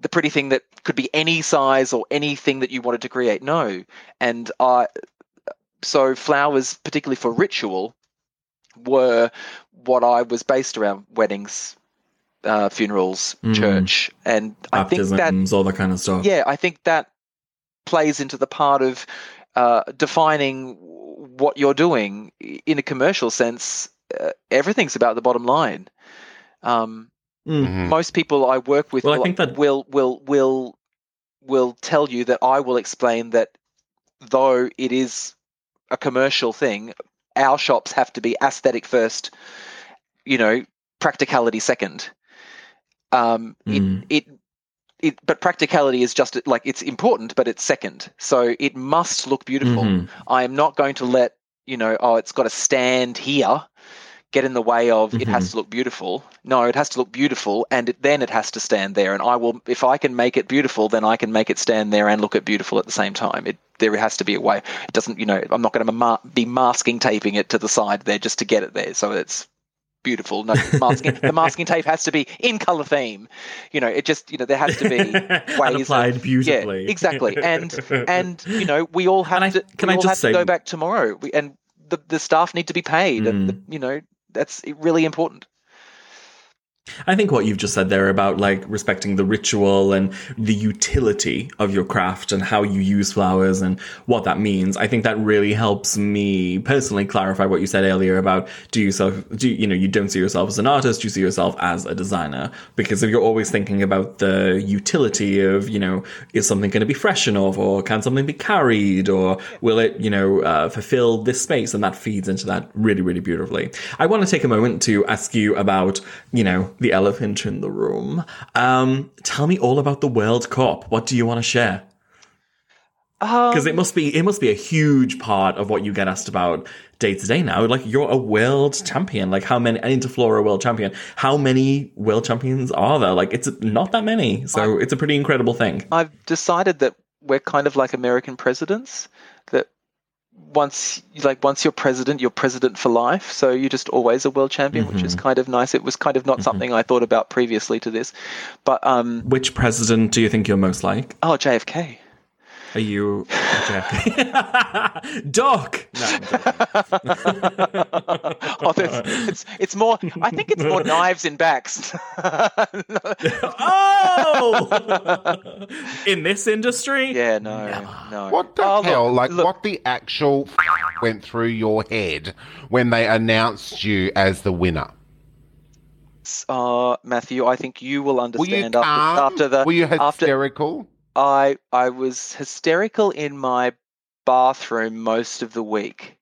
the pretty thing that could be any size or anything that you wanted to create. No, and I so flowers, particularly for ritual, were what I was based around weddings, uh, funerals, Mm. church, and I think that Baptisms, all that kind of stuff. yeah, I think that plays into the part of uh, defining what you're doing in a commercial sense. Uh, everything's about the bottom line. Um, Mm. Mhm. most people I work with Well, I will, think that- will will will will tell you that I will explain that though it is a commercial thing, our shops have to be aesthetic first, you know, practicality second. Um, Mm. it, it it but practicality is just like it's important, but it's second. So it must look beautiful. Mhm. I am not going to let you know, oh, it's got to stand here, get in the way of it has to look beautiful. No, it has to look beautiful, and it, then it has to stand there. And I will, if I can make it beautiful, then I can make it stand there and look at beautiful at the same time. It there has to be a way. It doesn't, you know, I'm not going to ma- be masking taping it to the side there just to get it there, so it's beautiful. No, masking the masking tape has to be in color theme. You know, it just, you know, there has to be ways applied of, beautifully. Yeah, exactly. And and you know, we all have I- to. can we I all just have say- to go back tomorrow, we, and the the staff need to be paid, and the, Mm. you know that's really important. I think what you've just said there about like respecting the ritual and the utility of your craft and how you use flowers and what that means. I think that really helps me personally clarify what you said earlier about do you self do you, know you don't see yourself as an artist, you see yourself as a designer because if you're always thinking about the utility of you know is something going to be fresh enough or can something be carried or will it you know uh, fulfill this space and that feeds into that really really beautifully. I want to take a moment to ask you about you know the elephant in the room. Um, tell me all about the World Cup. What do you want to share? Because Um, it must be it must be a huge part of what you get asked about day to day now. Like you're a world champion. Like how many an Interflora world champion? How many world champions are there? Like it's not that many. So it's a pretty incredible thing. I've decided that we're kind of like American presidents. That once, like once you're president, you're president for life. So you're just always a world champion, which is kind of nice. It was kind of not something I thought about previously to this, but um, Which president do you think you're most like? oh, JFK. Are you okay. Doc? No, oh, there's, it's it's more. I think it's more knives in backs. oh! In this industry? yeah, no, no. What the Oh, look, hell? like, look, what the actual f- went through your head when they announced you as the winner? uh, Matthew, I think you will Were you understand calm? after, after the Were you after hysterical? I I was hysterical in my bathroom most of the week,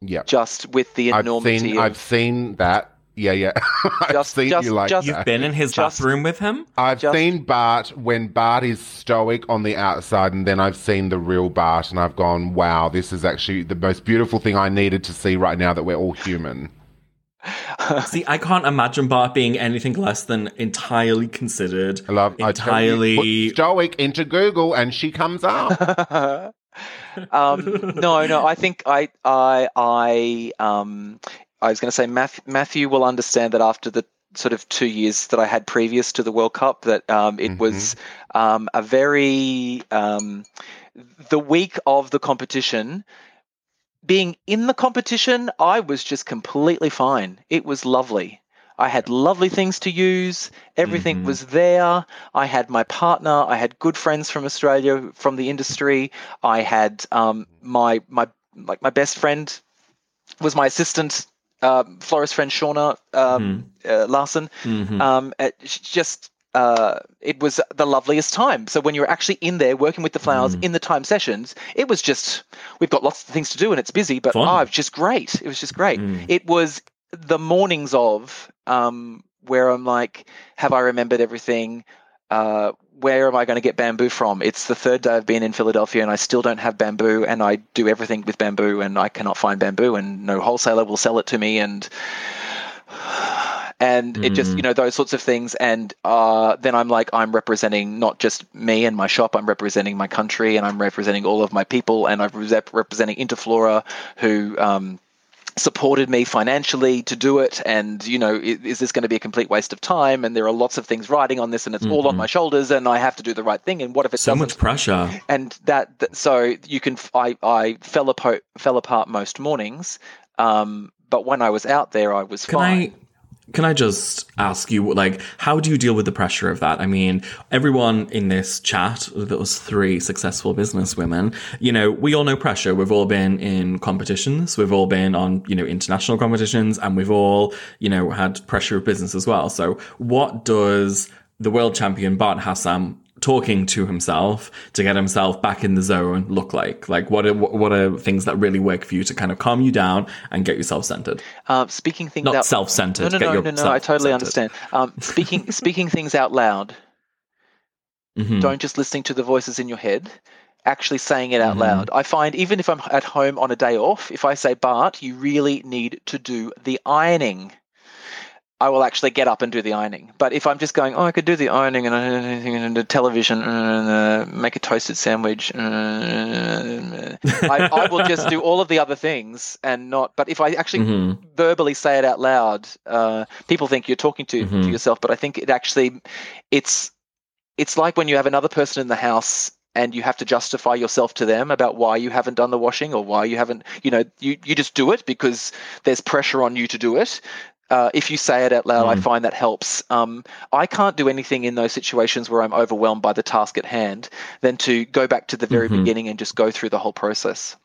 Yeah. just with the enormity. I've seen, of I've seen that. Yeah, yeah. I've Just- seen just- you like just- You've been in his Just- bathroom with him? I've just- seen Bart when Bart is stoic on the outside, and then I've seen the real Bart, and I've gone, wow, this is actually the most beautiful thing I needed to see right now that we're all human. See, I can't imagine Bart being anything less than entirely considered. I love I entirely. put stoic into Google, and she comes up. um, no, no. I think I, I, I, um, I was going to say Matthew, Matthew will understand that after the sort of two years that I had previous to the World Cup, that um, it was um, a very um, the week of the competition. Being in the competition, I was just completely fine. It was lovely. I had lovely things to use. Everything Mhm. was there. I had my partner. I had good friends from Australia from the industry. I had um, my my like my best friend was my assistant um, florist friend Shauna um, uh, Larson. Mhm. Um, just uh, it was the loveliest time. So when you're actually in there working with the flowers Mm. in the time sessions, it was just we've got lots of things to do and it's busy, but Fun. oh, it's just great. It was just great. Mm. It was the mornings of um, where I'm like, have I remembered everything? Uh, where am I going to get bamboo from? It's the third day I've been in Philadelphia and I still don't have bamboo, and I do everything with bamboo, and I cannot find bamboo, and no wholesaler will sell it to me, and and it just Mm. you know those sorts of things, and uh, then I'm like I'm representing not just me and my shop, I'm representing my country, and I'm representing all of my people, and I'm rep- representing Interflora, who um, supported me financially to do it. And you know is, is this going to be a complete waste of time? And there are lots of things riding on this and it's all on my shoulders and i have to do the right thing. And what if it Mm-hmm. So doesn't? much pressure. and that, that so you can i i fell apart fell apart most mornings. Um but when i was out there i was Can fine. I can I just ask you like how do you deal with the pressure of that? I mean, everyone in this chat, those three successful business women, you know, we all know pressure. We've all been in competitions, we've all been on, you know, international competitions, and we've all, you know, had pressure of business as well. So what does the world champion Bart Hassam talking to himself to get himself back in the zone look like? Like what are what are things that really work for you to kind of calm you down and get yourself centered? um speaking things out. Not out self-centered. no no Get no no no i totally understand um speaking speaking things out loud Mhm. don't just listening to the voices in your head actually saying it out Mhm. loud i find even if i'm at home on a day off if i say bart you really need to do the ironing I will actually get up and do the ironing. But if I'm just going, oh, I could do the ironing and, uh, and the television and uh, make a toasted sandwich, uh, I, I will just do all of the other things and not. But if I actually Mhm. verbally say it out loud, uh, people think you're talking to, Mhm. to yourself. But I think it actually, it's it's like when you have another person in the house and you have to justify yourself to them about why you haven't done the washing or why you haven't, you know, you, you just do it because there's pressure on you to do it. Uh, if you say it out loud, I Mm. find that helps. Um, I can't do anything in those situations where I'm overwhelmed by the task at hand than to go back to the very Mhm. beginning and just go through the whole process.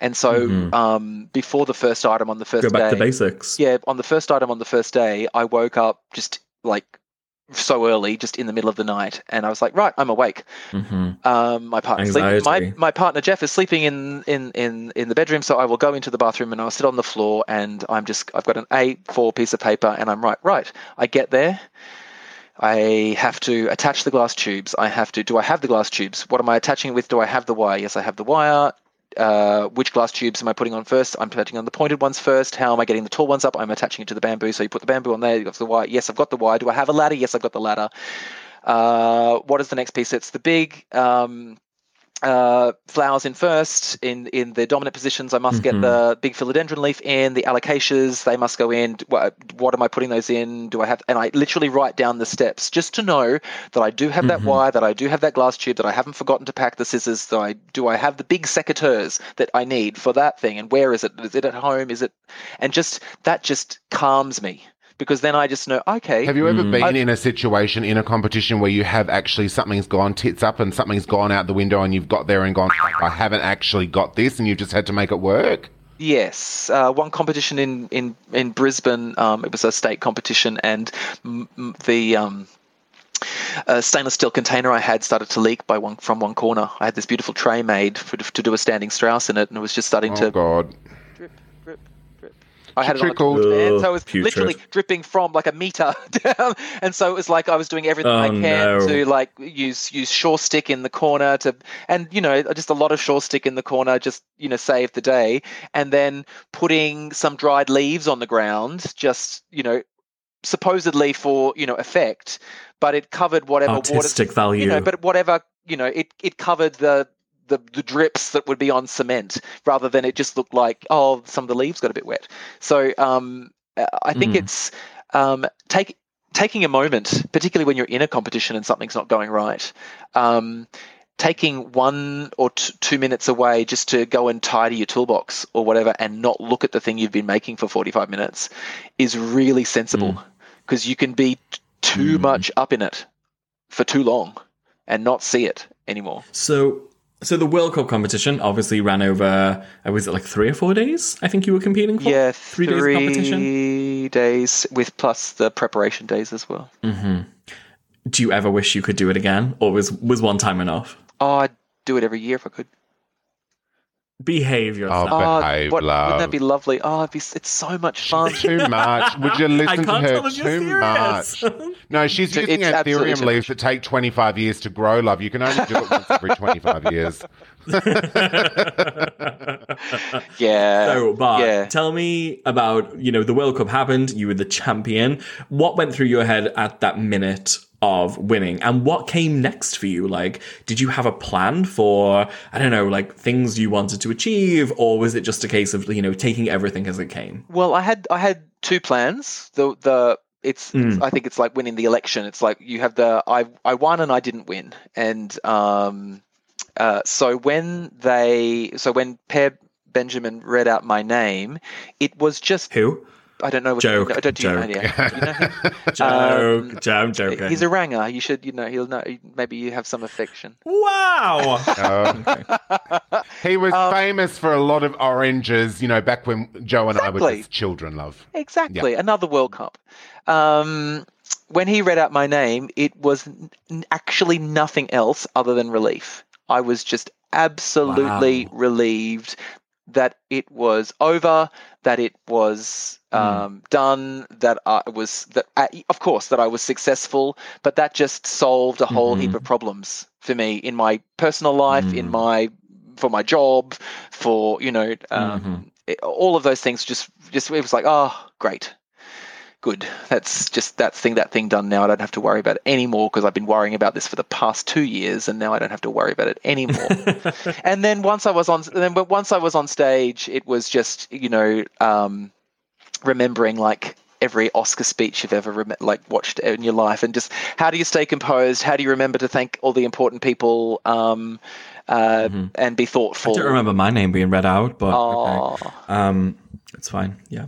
And so, Mhm. um, before the first item on the first Go back day, to basics. yeah, on the first item on the first day, I woke up just like so early, just in the middle of the night, and I was like, right, I'm awake. hmm Um, my partner, my my partner Jeff is sleeping in, in in in the bedroom, so I will go into the bathroom and I'll sit on the floor, and I'm just I've got an A4 piece of paper, and I'm right, right. I get there. I have to attach the glass tubes. I have to. Do I have the glass tubes? What am I attaching it with? Do I have the wire? Yes, I have the wire. Uh, which glass tubes am I putting on first? I'm attaching on the pointed ones first. How am I getting the tall ones up? I'm attaching it to the bamboo. So you put the bamboo on there. You got the wire. Yes, I've got the wire. Do I have a ladder? Yes, I've got the ladder. Uh, what is the next piece? It's the big um, uh, flowers in first in in the dominant positions. I must Mhm. get the big philodendron leaf in. The alocasias they must go in. What, what am I putting those in? Do I have? And I literally write down the steps just to know that I do have that Mhm. wire, that I do have that glass tube, that I haven't forgotten to pack the scissors. That I do I have the big secateurs that I need for that thing? And where is it? Is it at home? Is it? And just that just calms me because then I just know okay. Have you ever Mm. been I- in a situation in a competition where you have actually something's gone tits up and something's gone out the window and you've got there and gone, I haven't actually got this and you've just had to make it work? Yes, uh, one competition in in in Brisbane. Um, it was a state competition, and m- m- the um, uh, stainless steel container I had started to leak by one from one corner. I had this beautiful tray made for, to do a standing Strauss in it, and it was just starting to Oh, to God. I had it on a Trickled. so it was putrid. literally dripping from like a meter down, and so it was like I was doing everything I Oh, can no. to like use use shore stick in the corner to, and you know just a lot of shore stick in the corner, just you know save the day, and then putting some dried leaves on the ground, just you know supposedly for you know effect, but it covered whatever water Artistic value. you know, but whatever, you know, it, it covered the, the the drips that would be on cement rather than it just looked like oh some of the leaves got a bit wet. So um, I think Mm. it's um, take taking a moment, particularly when you're in a competition and something's not going right. Um, taking one or t- two minutes away just to go and tidy your toolbox or whatever and not look at the thing you've been making for 45 minutes is really sensible because you can be t- too Mm. much up in it for too long and not see it anymore. So, so the World Cup competition obviously ran over. Uh, was it like three or four days? I think you were competing for. Yeah, three, three, days of competition. days with plus the preparation days as well. Mm-hmm. Do you ever wish you could do it again, or was was one time enough? Oh, I'd do it every year if I could. Behave oh, yourself. Oh, Behave, ah, what, love. wouldn't that be lovely? Oh, it'd be, it's so much fun. Too much. Would you listen to her tell if you're too much? No, she's So using it's Ethereum leaves that take 25 years to grow, love. You can only do it once every 25 years. yeah. So, but yeah. tell me about you know the World Cup happened. You were the champion. What went through your head at that minute of winning and what came next for you like did you have a plan for i don't know like things you wanted to achieve or was it just a case of you know taking everything as it came Well, I had I had two plans. The the it's, it's I think it's like winning the election. It's like you have the I I won and I didn't win. And um uh so when they so when Per Benjamin read out my name, it was just who I don't know what Joke, I don't do you know, joke. yeah. Do you know him? joke joke i'm joking Um, He's a ranger. You should, you know, he'll know. Maybe you have some affection. wow Oh. he was Um, famous for a lot of oranges, you know, back when Joe and I were just children, love. Exactly, another World Cup. Um, when he read out my name, it was n- actually nothing else other than relief. I was just absolutely Wow. relieved that it was over, that it was um, done, that I was that uh, of course that I was successful, but that just solved a whole heap Mhm. of problems for me in my personal life, in Mm. my for my job, for you know um, Mhm. it- all of those things. Just just it was like oh great. Good. That's just that thing. That thing done now. I don't have to worry about it anymore because I've been worrying about this for the past two years, and now I don't have to worry about it anymore and then once I was on, then but once I was on stage, it was just you know um, remembering like every Oscar speech you've ever rem- like watched in your life, and just how do you stay composed? How do you remember to thank all the important people um, uh, and be thoughtful. I don't remember my name being read out, but Aw. okay. Um, it's fine. Yeah.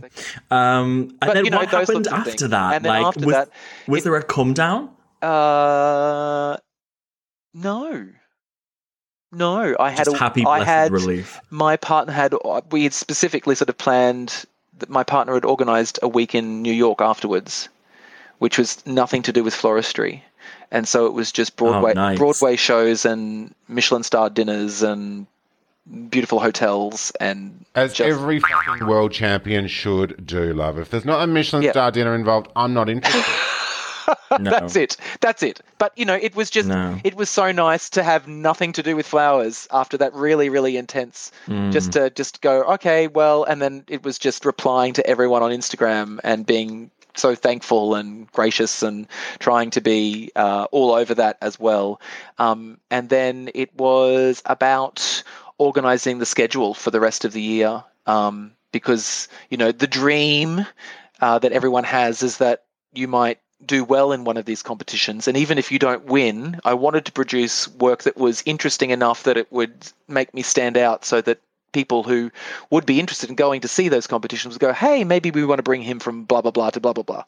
Um, and But, then you know, what happened after things. that? And like, after was, that, was it- there a come down? Uh, no. No, I had a, happy, I had relief. my partner had we had specifically sort of planned that my partner had organized a week in New York afterwards, which was nothing to do with floristry. And so it was just Broadway Oh, nice. Broadway shows and Michelin star dinners and beautiful hotels and As just- every fucking world champion should do, love. If there's not a Michelin Yeah. star dinner involved, I'm not interested. No. That's it. That's it. But you know, it was just No. it was so nice to have nothing to do with flowers after that really really intense. Mm. Just to just go okay, well, and then it was just replying to everyone on Instagram and being so thankful and gracious and trying to be uh, all over that as well. Um, and then it was about organizing the schedule for the rest of the year um, because you know the dream uh, that everyone has is that you might do well in one of these competitions and even if you don't win i wanted to produce work that was interesting enough that it would make me stand out so that people who would be interested in going to see those competitions would go hey maybe we want to bring him from blah blah blah to blah blah blah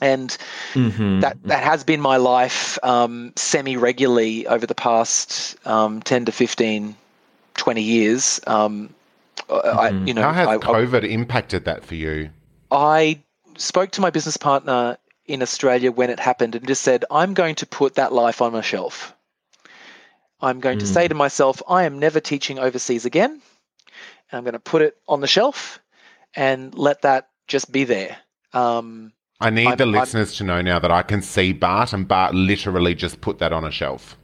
and Mhm. that that has been my life um, semi regularly over the past um, 10 to 15 20 years um, I, you know How has I, I- COVID impacted that for you? I spoke to my business partner in Australia when it happened and just said, I'm going to put that life on a shelf. I'm going to say to myself, I am never teaching overseas again. And I'm going to put it on the shelf and let that just be there. Um, I need I'm- the I'm- listeners to know now that I can see Bart, and Bart literally just put that on a shelf.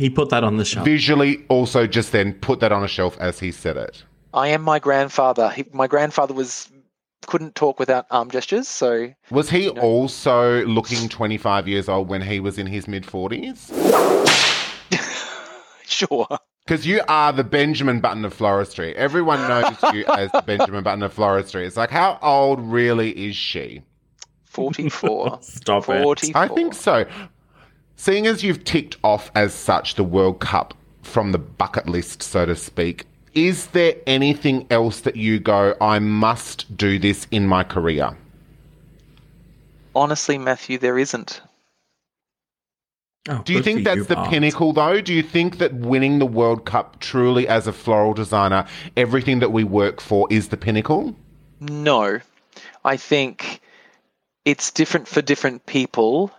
He put that on the shelf. Visually, also just then put that on a shelf as he said it. I am my grandfather. He, my grandfather was couldn't talk without arm gestures, so Was he also looking 25 years old when he was in his mid 40s? sure. Because you are the Benjamin Button of floristry. Everyone knows you as the Benjamin Button of floristry. It's like, how old really is she? 44. Stop it. 44. I think so. Seeing as you've ticked off as such the World Cup from the bucket list, so to speak, is there anything else that you go, I must do this in my career? Honestly, Matthew, there isn't. Oh, Do you think that's you, the Bart. pinnacle, though? Do you think that winning the World Cup truly as a floral designer, everything that we work for is the pinnacle? No, I think it's different for different people.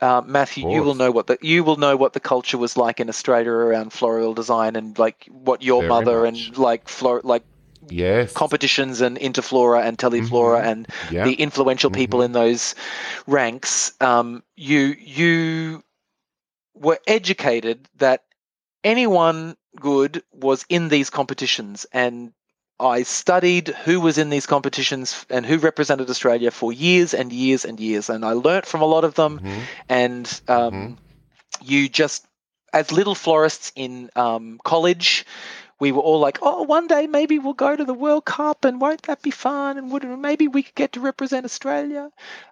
Uh, Matthew, you will know what the you will know what the culture was like in Australia around floral design and like what your Very mother much. and like flor like Yes. competitions and Interflora and Teleflora and Mm-hmm. Yeah. the influential people in those ranks. Um, you you were educated that anyone good was in these competitions and I studied who was in these competitions and who represented Australia for years and years and years, and I learnt from a lot of them. Mhm. And um, Mhm. you just, as little florists in um, college, we were all like, "Oh, one day maybe we'll go to the World Cup, and won't that be fun? And would maybe we could get to represent Australia?"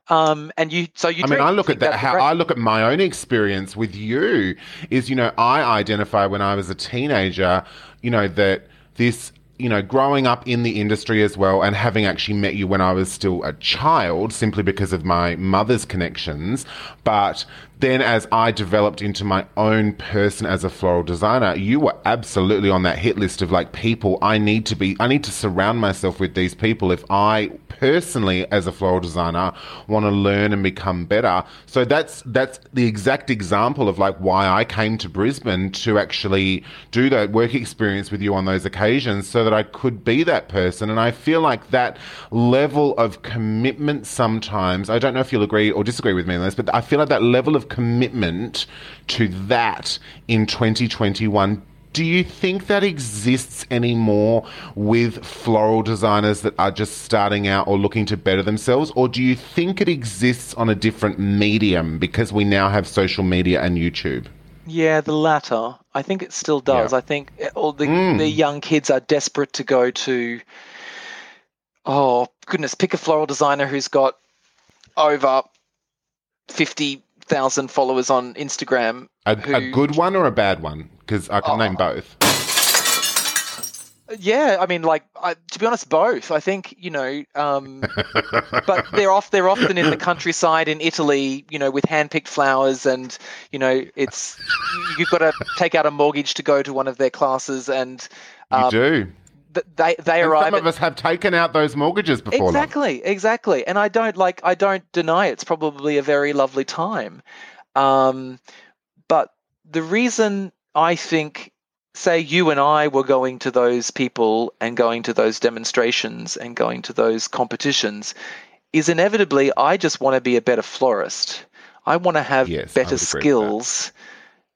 Um, and you, so you. I mean, I look at that. How. I look at my own experience with you is, you know, I identify when I was a teenager, you know, that this, you know, growing up in the industry as well, and having actually met you when I was still a child, simply because of my mother's connections, but then as I developed into my own person as a floral designer, you were absolutely on that hit list of like people I need to be, I need to surround myself with these people if I personally as a floral designer want to learn and become better. So that's that's the exact example of like why I came to Brisbane to actually do that work experience with you on those occasions so that I could be that person and I feel like that level of commitment sometimes I don't know if you'll agree or disagree with me on this but I feel like that level of commitment to that in 2021 do you think that exists anymore with floral designers that are just starting out or looking to better themselves? Or do you think it exists on a different medium because we now have social media and YouTube? Yeah, the latter. I think it still does. Yeah. I think uh, all the Mm. the young kids are desperate to go to. Oh goodness! Pick a floral designer who's got over fifty thousand followers on Instagram. A, a good one or a bad one? Because I can Oh. name both. Yeah, I mean, like I, to be honest, both. I think you know, um, but they're off. They're often in the countryside in Italy, you know, with hand-picked flowers, and you know, it's you've got to take out a mortgage to go to one of their classes, and You um, do. Th- they they And arrive. some at- of us have taken out those mortgages before. exactly, exactly, and I don't like. I don't deny it's probably a very lovely time, um, but the reason I think say you and I were going to those people and going to those demonstrations and going to those competitions is inevitably I just want to be a better florist. I want to have Yes, better would agree with that. skills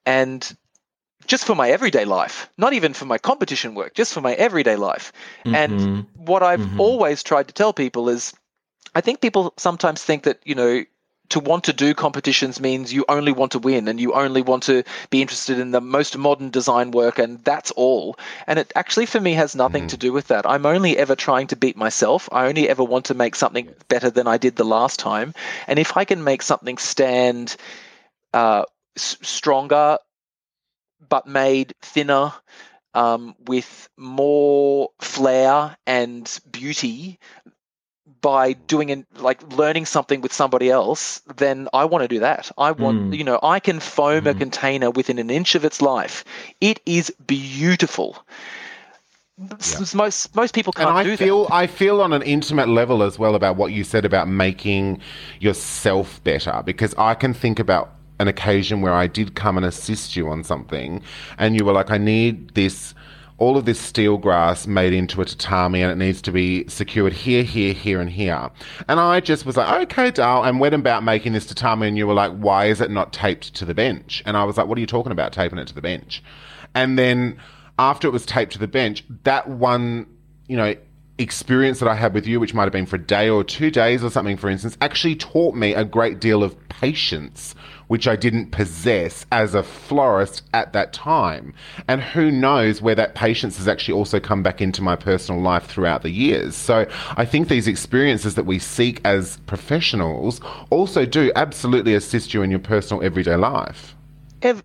and just for my everyday life, not even for my competition work, just for my everyday life. And Mhm. what I've Mhm. always tried to tell people is I think people sometimes think that, you know, to want to do competitions means you only want to win and you only want to be interested in the most modern design work and that's all. And it actually for me has nothing Mhm. to do with that. I'm only ever trying to beat myself. I only ever want to make something better than I did the last time. And if I can make something stand uh, s- stronger but made thinner um, with more flair and beauty by doing and like learning something with somebody else then i want to do that. I want Mm. you know i can foam a Mhm. container within an inch of its life. It is beautiful. S- most most people can't and I do feel that I feel on an intimate level as well about what you said about making yourself better because I can think about an occasion where I did come and assist you on something and you were like I need this all of this steel grass made into a tatami and it needs to be secured here, here, here, and here. And I just was like, okay, Dal, and went about making this tatami, and you were like, why is it not taped to the bench? And I was like, what are you talking about, taping it to the bench? And then after it was taped to the bench, that one, you know, experience that I had with you, which might have been for a day or two days or something, for instance, actually taught me a great deal of patience, which I didn't possess as a florist at that time. And who knows where that patience has actually also come back into my personal life throughout the years. So I think these experiences that we seek as professionals also do absolutely assist you in your personal everyday life.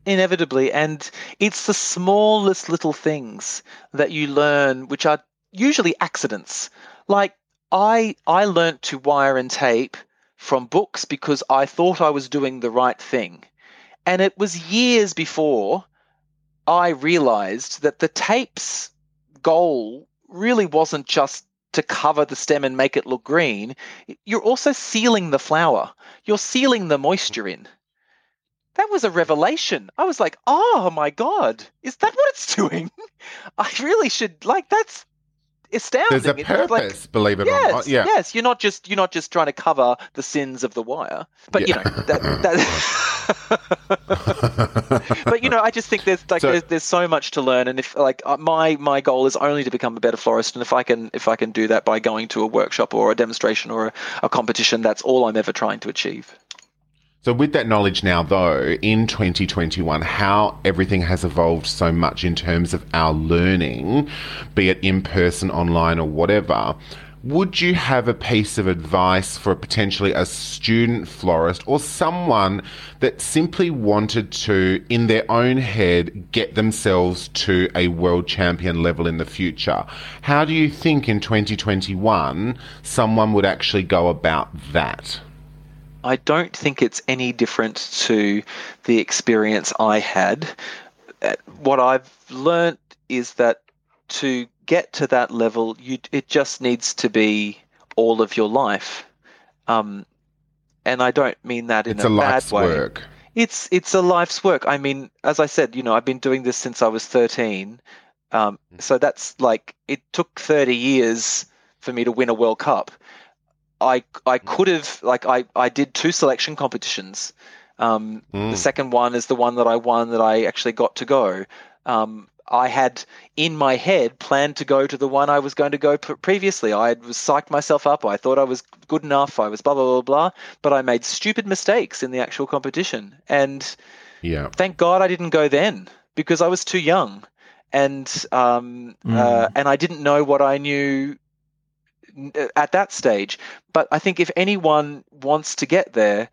Inevitably and it's the smallest little things that you learn which are usually accidents like i i learnt to wire and tape from books because i thought i was doing the right thing and it was years before i realized that the tape's goal really wasn't just to cover the stem and make it look green you're also sealing the flower you're sealing the moisture in that was a revelation. I was like, oh my God, is that what it's doing? I really should, like, that's astounding. There's a It's like- purpose, believe it yes, or not. Yeah. yes. You're not just you're not just trying to cover the sins of the wire, but you know that. that but you know, I just think there's like So- there's, there's so much to learn, and if like uh, my my goal is only to become a better florist, and if I can if I can do that by going to a workshop or a demonstration or a, a competition, that's all I'm ever trying to achieve. So, with that knowledge now, though, in 2021, how everything has evolved so much in terms of our learning, be it in person, online, or whatever, would you have a piece of advice for potentially a student florist or someone that simply wanted to, in their own head, get themselves to a world champion level in the future? How do you think in 2021 someone would actually go about that? I don't think it's any different to the experience I had. Uh, What I've learnt is that to get to that level, you it just needs to be all of your life. Um, and I don't mean that in It's a, a life's bad way. work. It's it's a life's work. I mean, as I said, you know, I've been doing this since I was thirteen. Um, so that's like it took thirty years for me to win a World Cup. I I could have like I I did two selection competitions. Um, Mm. The second one is the one that I won that I actually got to go. Um, I had in my head planned to go to the one I was going to go previously. I had- was psyched myself up. I thought I was good enough. I was blah blah blah blah. But I made stupid mistakes in the actual competition, and Yeah. thank God I didn't go then because I was too young, and um, uh, and I didn't know what I knew Uh, at that stage. But I think if anyone wants to get there,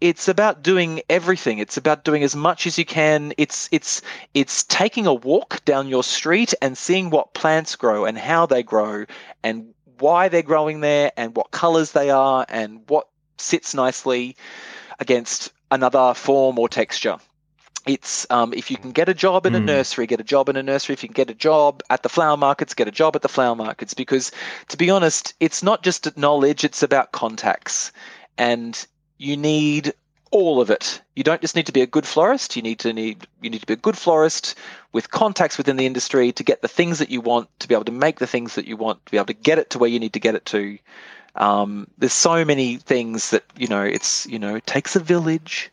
it's about doing everything. It's about doing as much as you can. It's it's it's taking a walk down your street and seeing what plants grow and how they grow and why they're growing there and what colors they are and what sits nicely against another form or texture. It's um, if you can get a job in a Mm. nursery, get a job in a nursery. If you can get a job at the flower markets, get a job at the flower markets. Because to be honest, it's not just knowledge; it's about contacts, and you need all of it. You don't just need to be a good florist. You need to need you need to be a good florist with contacts within the industry to get the things that you want, to be able to make the things that you want, to be able to get it to where you need to get it to. Um, there's so many things that you know. It's you know, it takes a village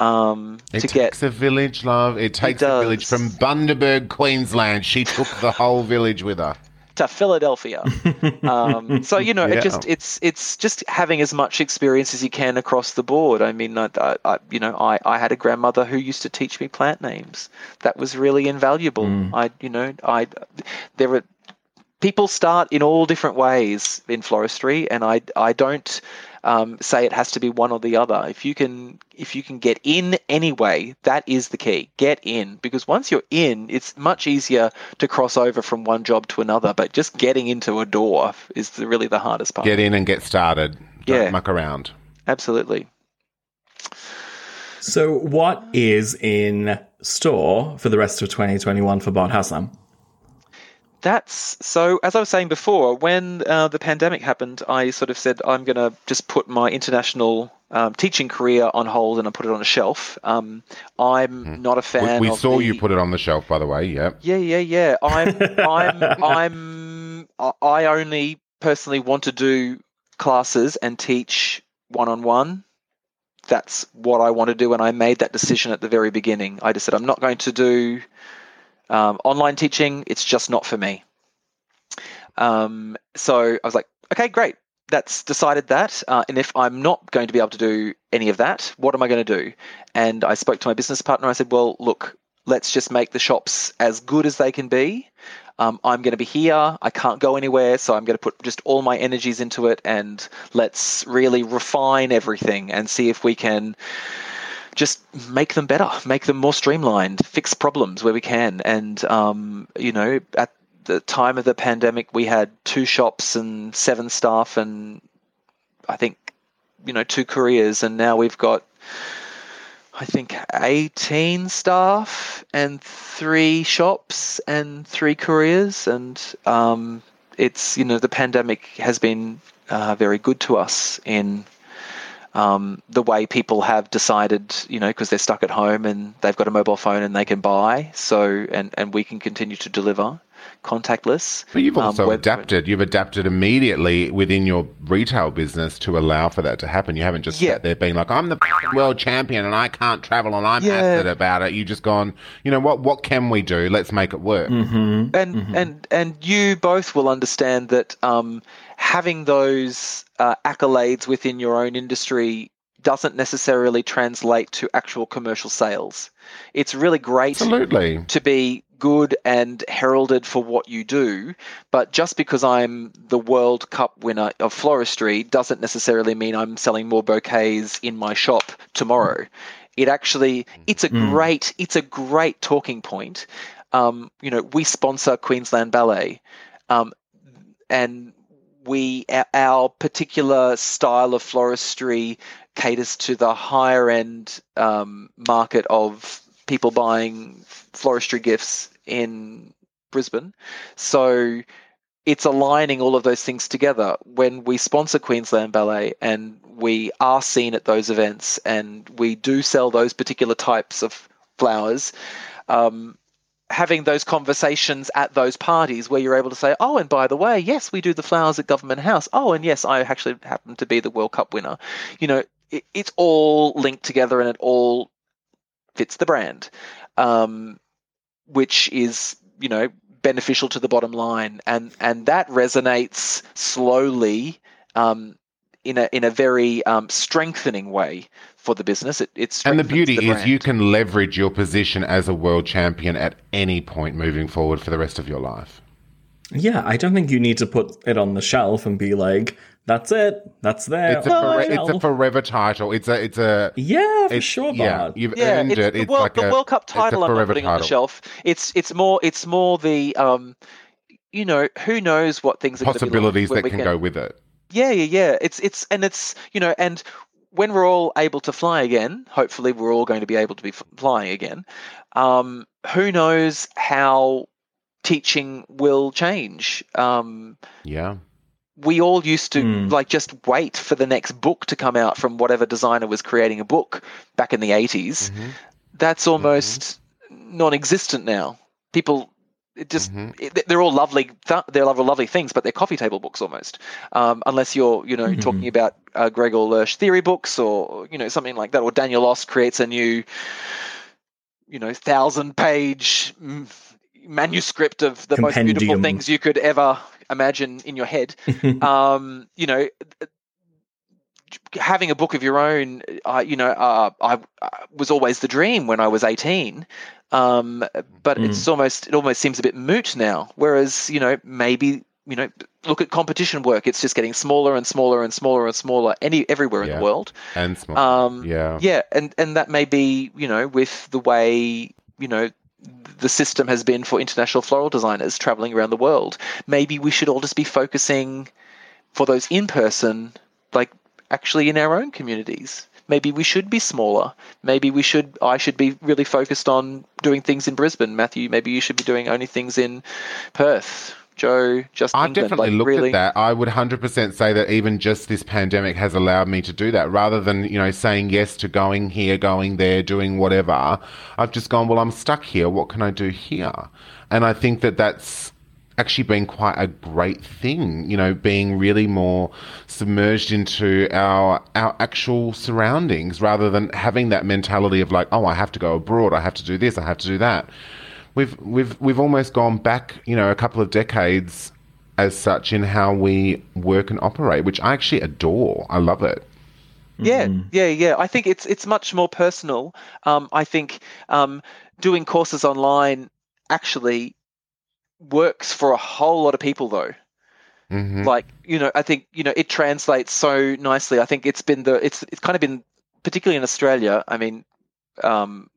um, It to get takes a village, love. It takes a does. village from Bundaberg, Queensland. She took the whole village with her. to Philadelphia. um, so you know, Yeah. it just it's it's just having as much experience as you can across the board. I mean, I, I, you know, I, I had a grandmother who used to teach me plant names. That was really invaluable. I you know I there are people start in all different ways in floristry, and I I don't. Um, say it has to be one or the other. If you can, if you can get in anyway, that is the key. Get in because once you're in, it's much easier to cross over from one job to another. But just getting into a door is the, really the hardest part. Get in and get started. Don't Yeah. muck around. Absolutely. So, what is in store for the rest of 2021 for Bart Hassam? That's so. As I was saying before, when uh, the pandemic happened, I sort of said I'm going to just put my international um, teaching career on hold and I put it on a shelf. Um, I'm not a fan. we of saw the- you put it on the shelf, by the way. Yeah. Yeah, yeah, yeah. I'm, I'm, I'm. I- I only personally want to do classes and teach one on one. That's what I want to do, and I made that decision at the very beginning. I just said I'm not going to do um, online teaching. It's just not for me. Um, so I was like, okay, great. That's decided that. Uh, and if I'm not going to be able to do any of that, what am I going to do? And I spoke to my business partner. I said, well, look, let's just make the shops as good as they can be. Um, I'm going to be here. I can't go anywhere, so I'm going to put just all my energies into it, and let's really refine everything and see if we can just make them better, make them more streamlined, fix problems where we can. And um, you know, at the time of the pandemic, we had two shops and seven staff, and I think you know two careers, and now we've got I think 18 staff and three shops and three careers. And um, it's, you know, the pandemic has been uh, very good to us in um, the way people have decided, you know, because they're stuck at home and they've got a mobile phone and they can buy. So, and, and we can continue to deliver. Contactless. But you've um, also web- adapted. You've adapted immediately within your retail business to allow for that to happen. You haven't just Yeah. sat there being like, "I'm the world champion and I can't travel and I'm Yeah. passionate about it." You just gone, you know what? What can we do? Let's make it work. and and and you both will understand that um, having those uh, accolades within your own industry doesn't necessarily translate to actual commercial sales. It's really great Absolutely. to be good and heralded for what you do, but just because I'm the World Cup winner of floristry doesn't necessarily mean I'm selling more bouquets in my shop tomorrow. It actually it's a great it's a great talking point. Um, you know, we sponsor Queensland Ballet, um, and we our particular style of floristry caters to the higher end um, market of people buying floristry gifts in Brisbane. So it's aligning all of those things together. When we sponsor Queensland Ballet and we are seen at those events and we do sell those particular types of flowers, um, having those conversations at those parties where you're able to say, oh, and by the way, yes, we do the flowers at Government House. Oh, and yes, I actually happen to be the World Cup winner. You know, it, it's all linked together and it all fits the brand, um, which is, you know, beneficial to the bottom line. And, and that resonates slowly um, in, a, in a very um, strengthening way for the business. It, it And the strengthens beauty is you can leverage your position as a world champion at any point moving forward for the rest of your life. Yeah, I don't think you need to put it on the shelf and be like, "That's it, that's there." It's a, on the fore- it's a forever title. It's a it's a yeah, for it's, sure, yeah, Bart. you've yeah, earned it's it. the, It's World, like the a, World Cup title. I'm not forever on the shelf. It's it's more it's more the um, you know, who knows what things are gonna be like Possibilities that we can go with it. Yeah, yeah, yeah. It's it's and it's you know, and when we're all able to fly again, hopefully we're all going to be able to be flying again. Um, who knows how teaching will change? Um, Yeah. We all used to Hmm. like just wait for the next book to come out from whatever designer was creating a book back in the 80s Mhm. that's almost non-existent now people it just Mhm. it, they're all lovely th- they're lovely, lovely things but they're coffee table books almost um, unless you're you know Mhm. talking about uh, gregor lersch theory books or you know something like that or daniel ost creates a new you know thousand page mm, manuscript of the most beautiful things you could ever imagine in your head um, you know, having a book of your own, uh, you know, uh, I, I was always the dream when I was 18. Um, but it's almost, it almost seems a bit moot now. Whereas, you know, maybe, you know, look at competition work. It's just getting smaller and smaller and smaller and smaller any everywhere in the world. And small. Um, yeah. Yeah, and and that may be you know with the way you know the system has been for international floral designers traveling around the world. Maybe we should all just be focusing for those in person, like actually in our own communities. Maybe we should be smaller. Maybe we should. I should be really focused on doing things in Brisbane. Matthew, maybe you should be doing only things in Perth. Joe, just I've England. definitely like, looked really, at that. I would 100% say that even just this pandemic has allowed me to do that rather than, you know, saying yes to going here, going there, doing whatever. I've just gone, well, I'm stuck here. What can I do here? And I think that that's actually been quite a great thing, you know, being really more submerged into our our actual surroundings rather than having that mentality of like, oh, I have to go abroad, I have to do this, I have to do that we've we've we've almost gone back, you know, a couple of decades as such in how we work and operate, which I actually adore. I love it. Yeah, Mm-hmm. yeah, yeah. I think it's it's much more personal. Um, I think um, doing courses online actually works for a whole lot of people, though. hmm Like you know, I think you know it translates so nicely. I think it's been the it's it's kind of been particularly in Australia. I mean, um,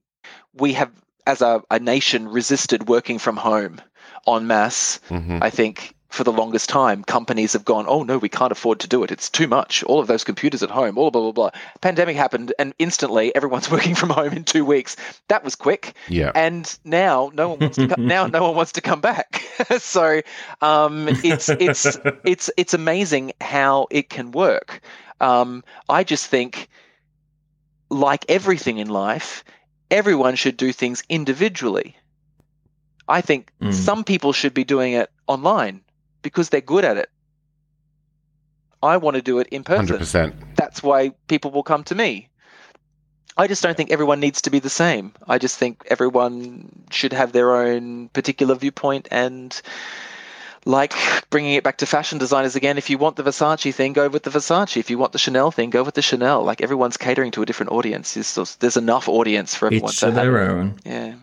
we have as a, a nation resisted working from home en masse. hmm I think for the longest time, companies have gone, oh no, we can't afford to do it. It's too much. All of those computers at home, all blah blah blah. Pandemic happened, and instantly everyone's working from home in two weeks. That was quick. Yeah. And now no one wants to come, now no one wants to come back. so um, it's it's it's it's amazing how it can work. Um, I just think, like everything in life, everyone should do things individually. I think Mm. some people should be doing it online because they're good at it. I want to do it in person. 100%. That's why people will come to me. I just don't think everyone needs to be the same. I just think everyone should have their own particular viewpoint and like bringing it back to fashion designers again if you want the Versace thing go with the Versace if you want the Chanel thing go with the Chanel like everyone's catering to a different audience there's, just- there's enough audience for everyone Each to to their have- own. yeah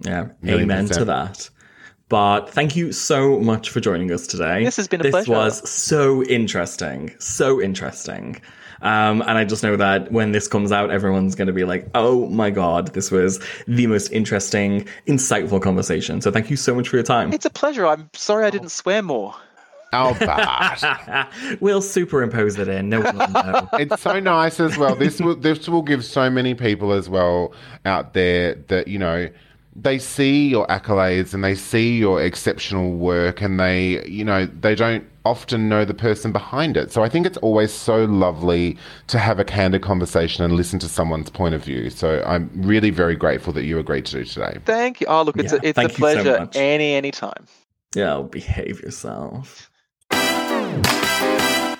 Yeah, Million amen to that. But thank you so much for joining us today. This has been a this pleasure. was so interesting, so interesting. Um, and I just know that when this comes out, everyone's going to be like, "Oh my god, this was the most interesting, insightful conversation." So thank you so much for your time. it's a pleasure I'm sorry I didn't swear more Oh, but we'll superimpose it in. No one will know. it's so nice as well. This will this will give so many people as well out there that you know they see your accolades and they see your exceptional work and they you know they don't often know the person behind it. So I think it's always so lovely to have a candid conversation and listen to someone's point of view. So I'm really very grateful that you agreed to do today. thank you oh look it's Yeah, a, it's a thank you so pleasure much. any any time Yeah, behave yourself.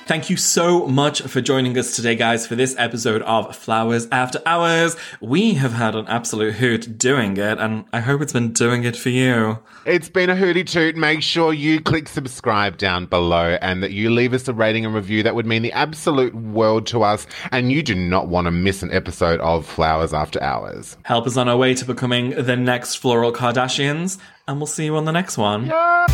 Thank you so much for joining us today, guys, for this episode of Flowers After Hours. We have had an absolute hoot doing it, and I hope it's been doing it for you. It's been a hooty toot. Make sure you click subscribe down below and that you leave us a rating and review. That would mean the absolute world to us. And you do not want to miss an episode of Flowers After Hours. Help us on our way to becoming the next Floral Kardashians, and we'll see you on the next one. Yeah.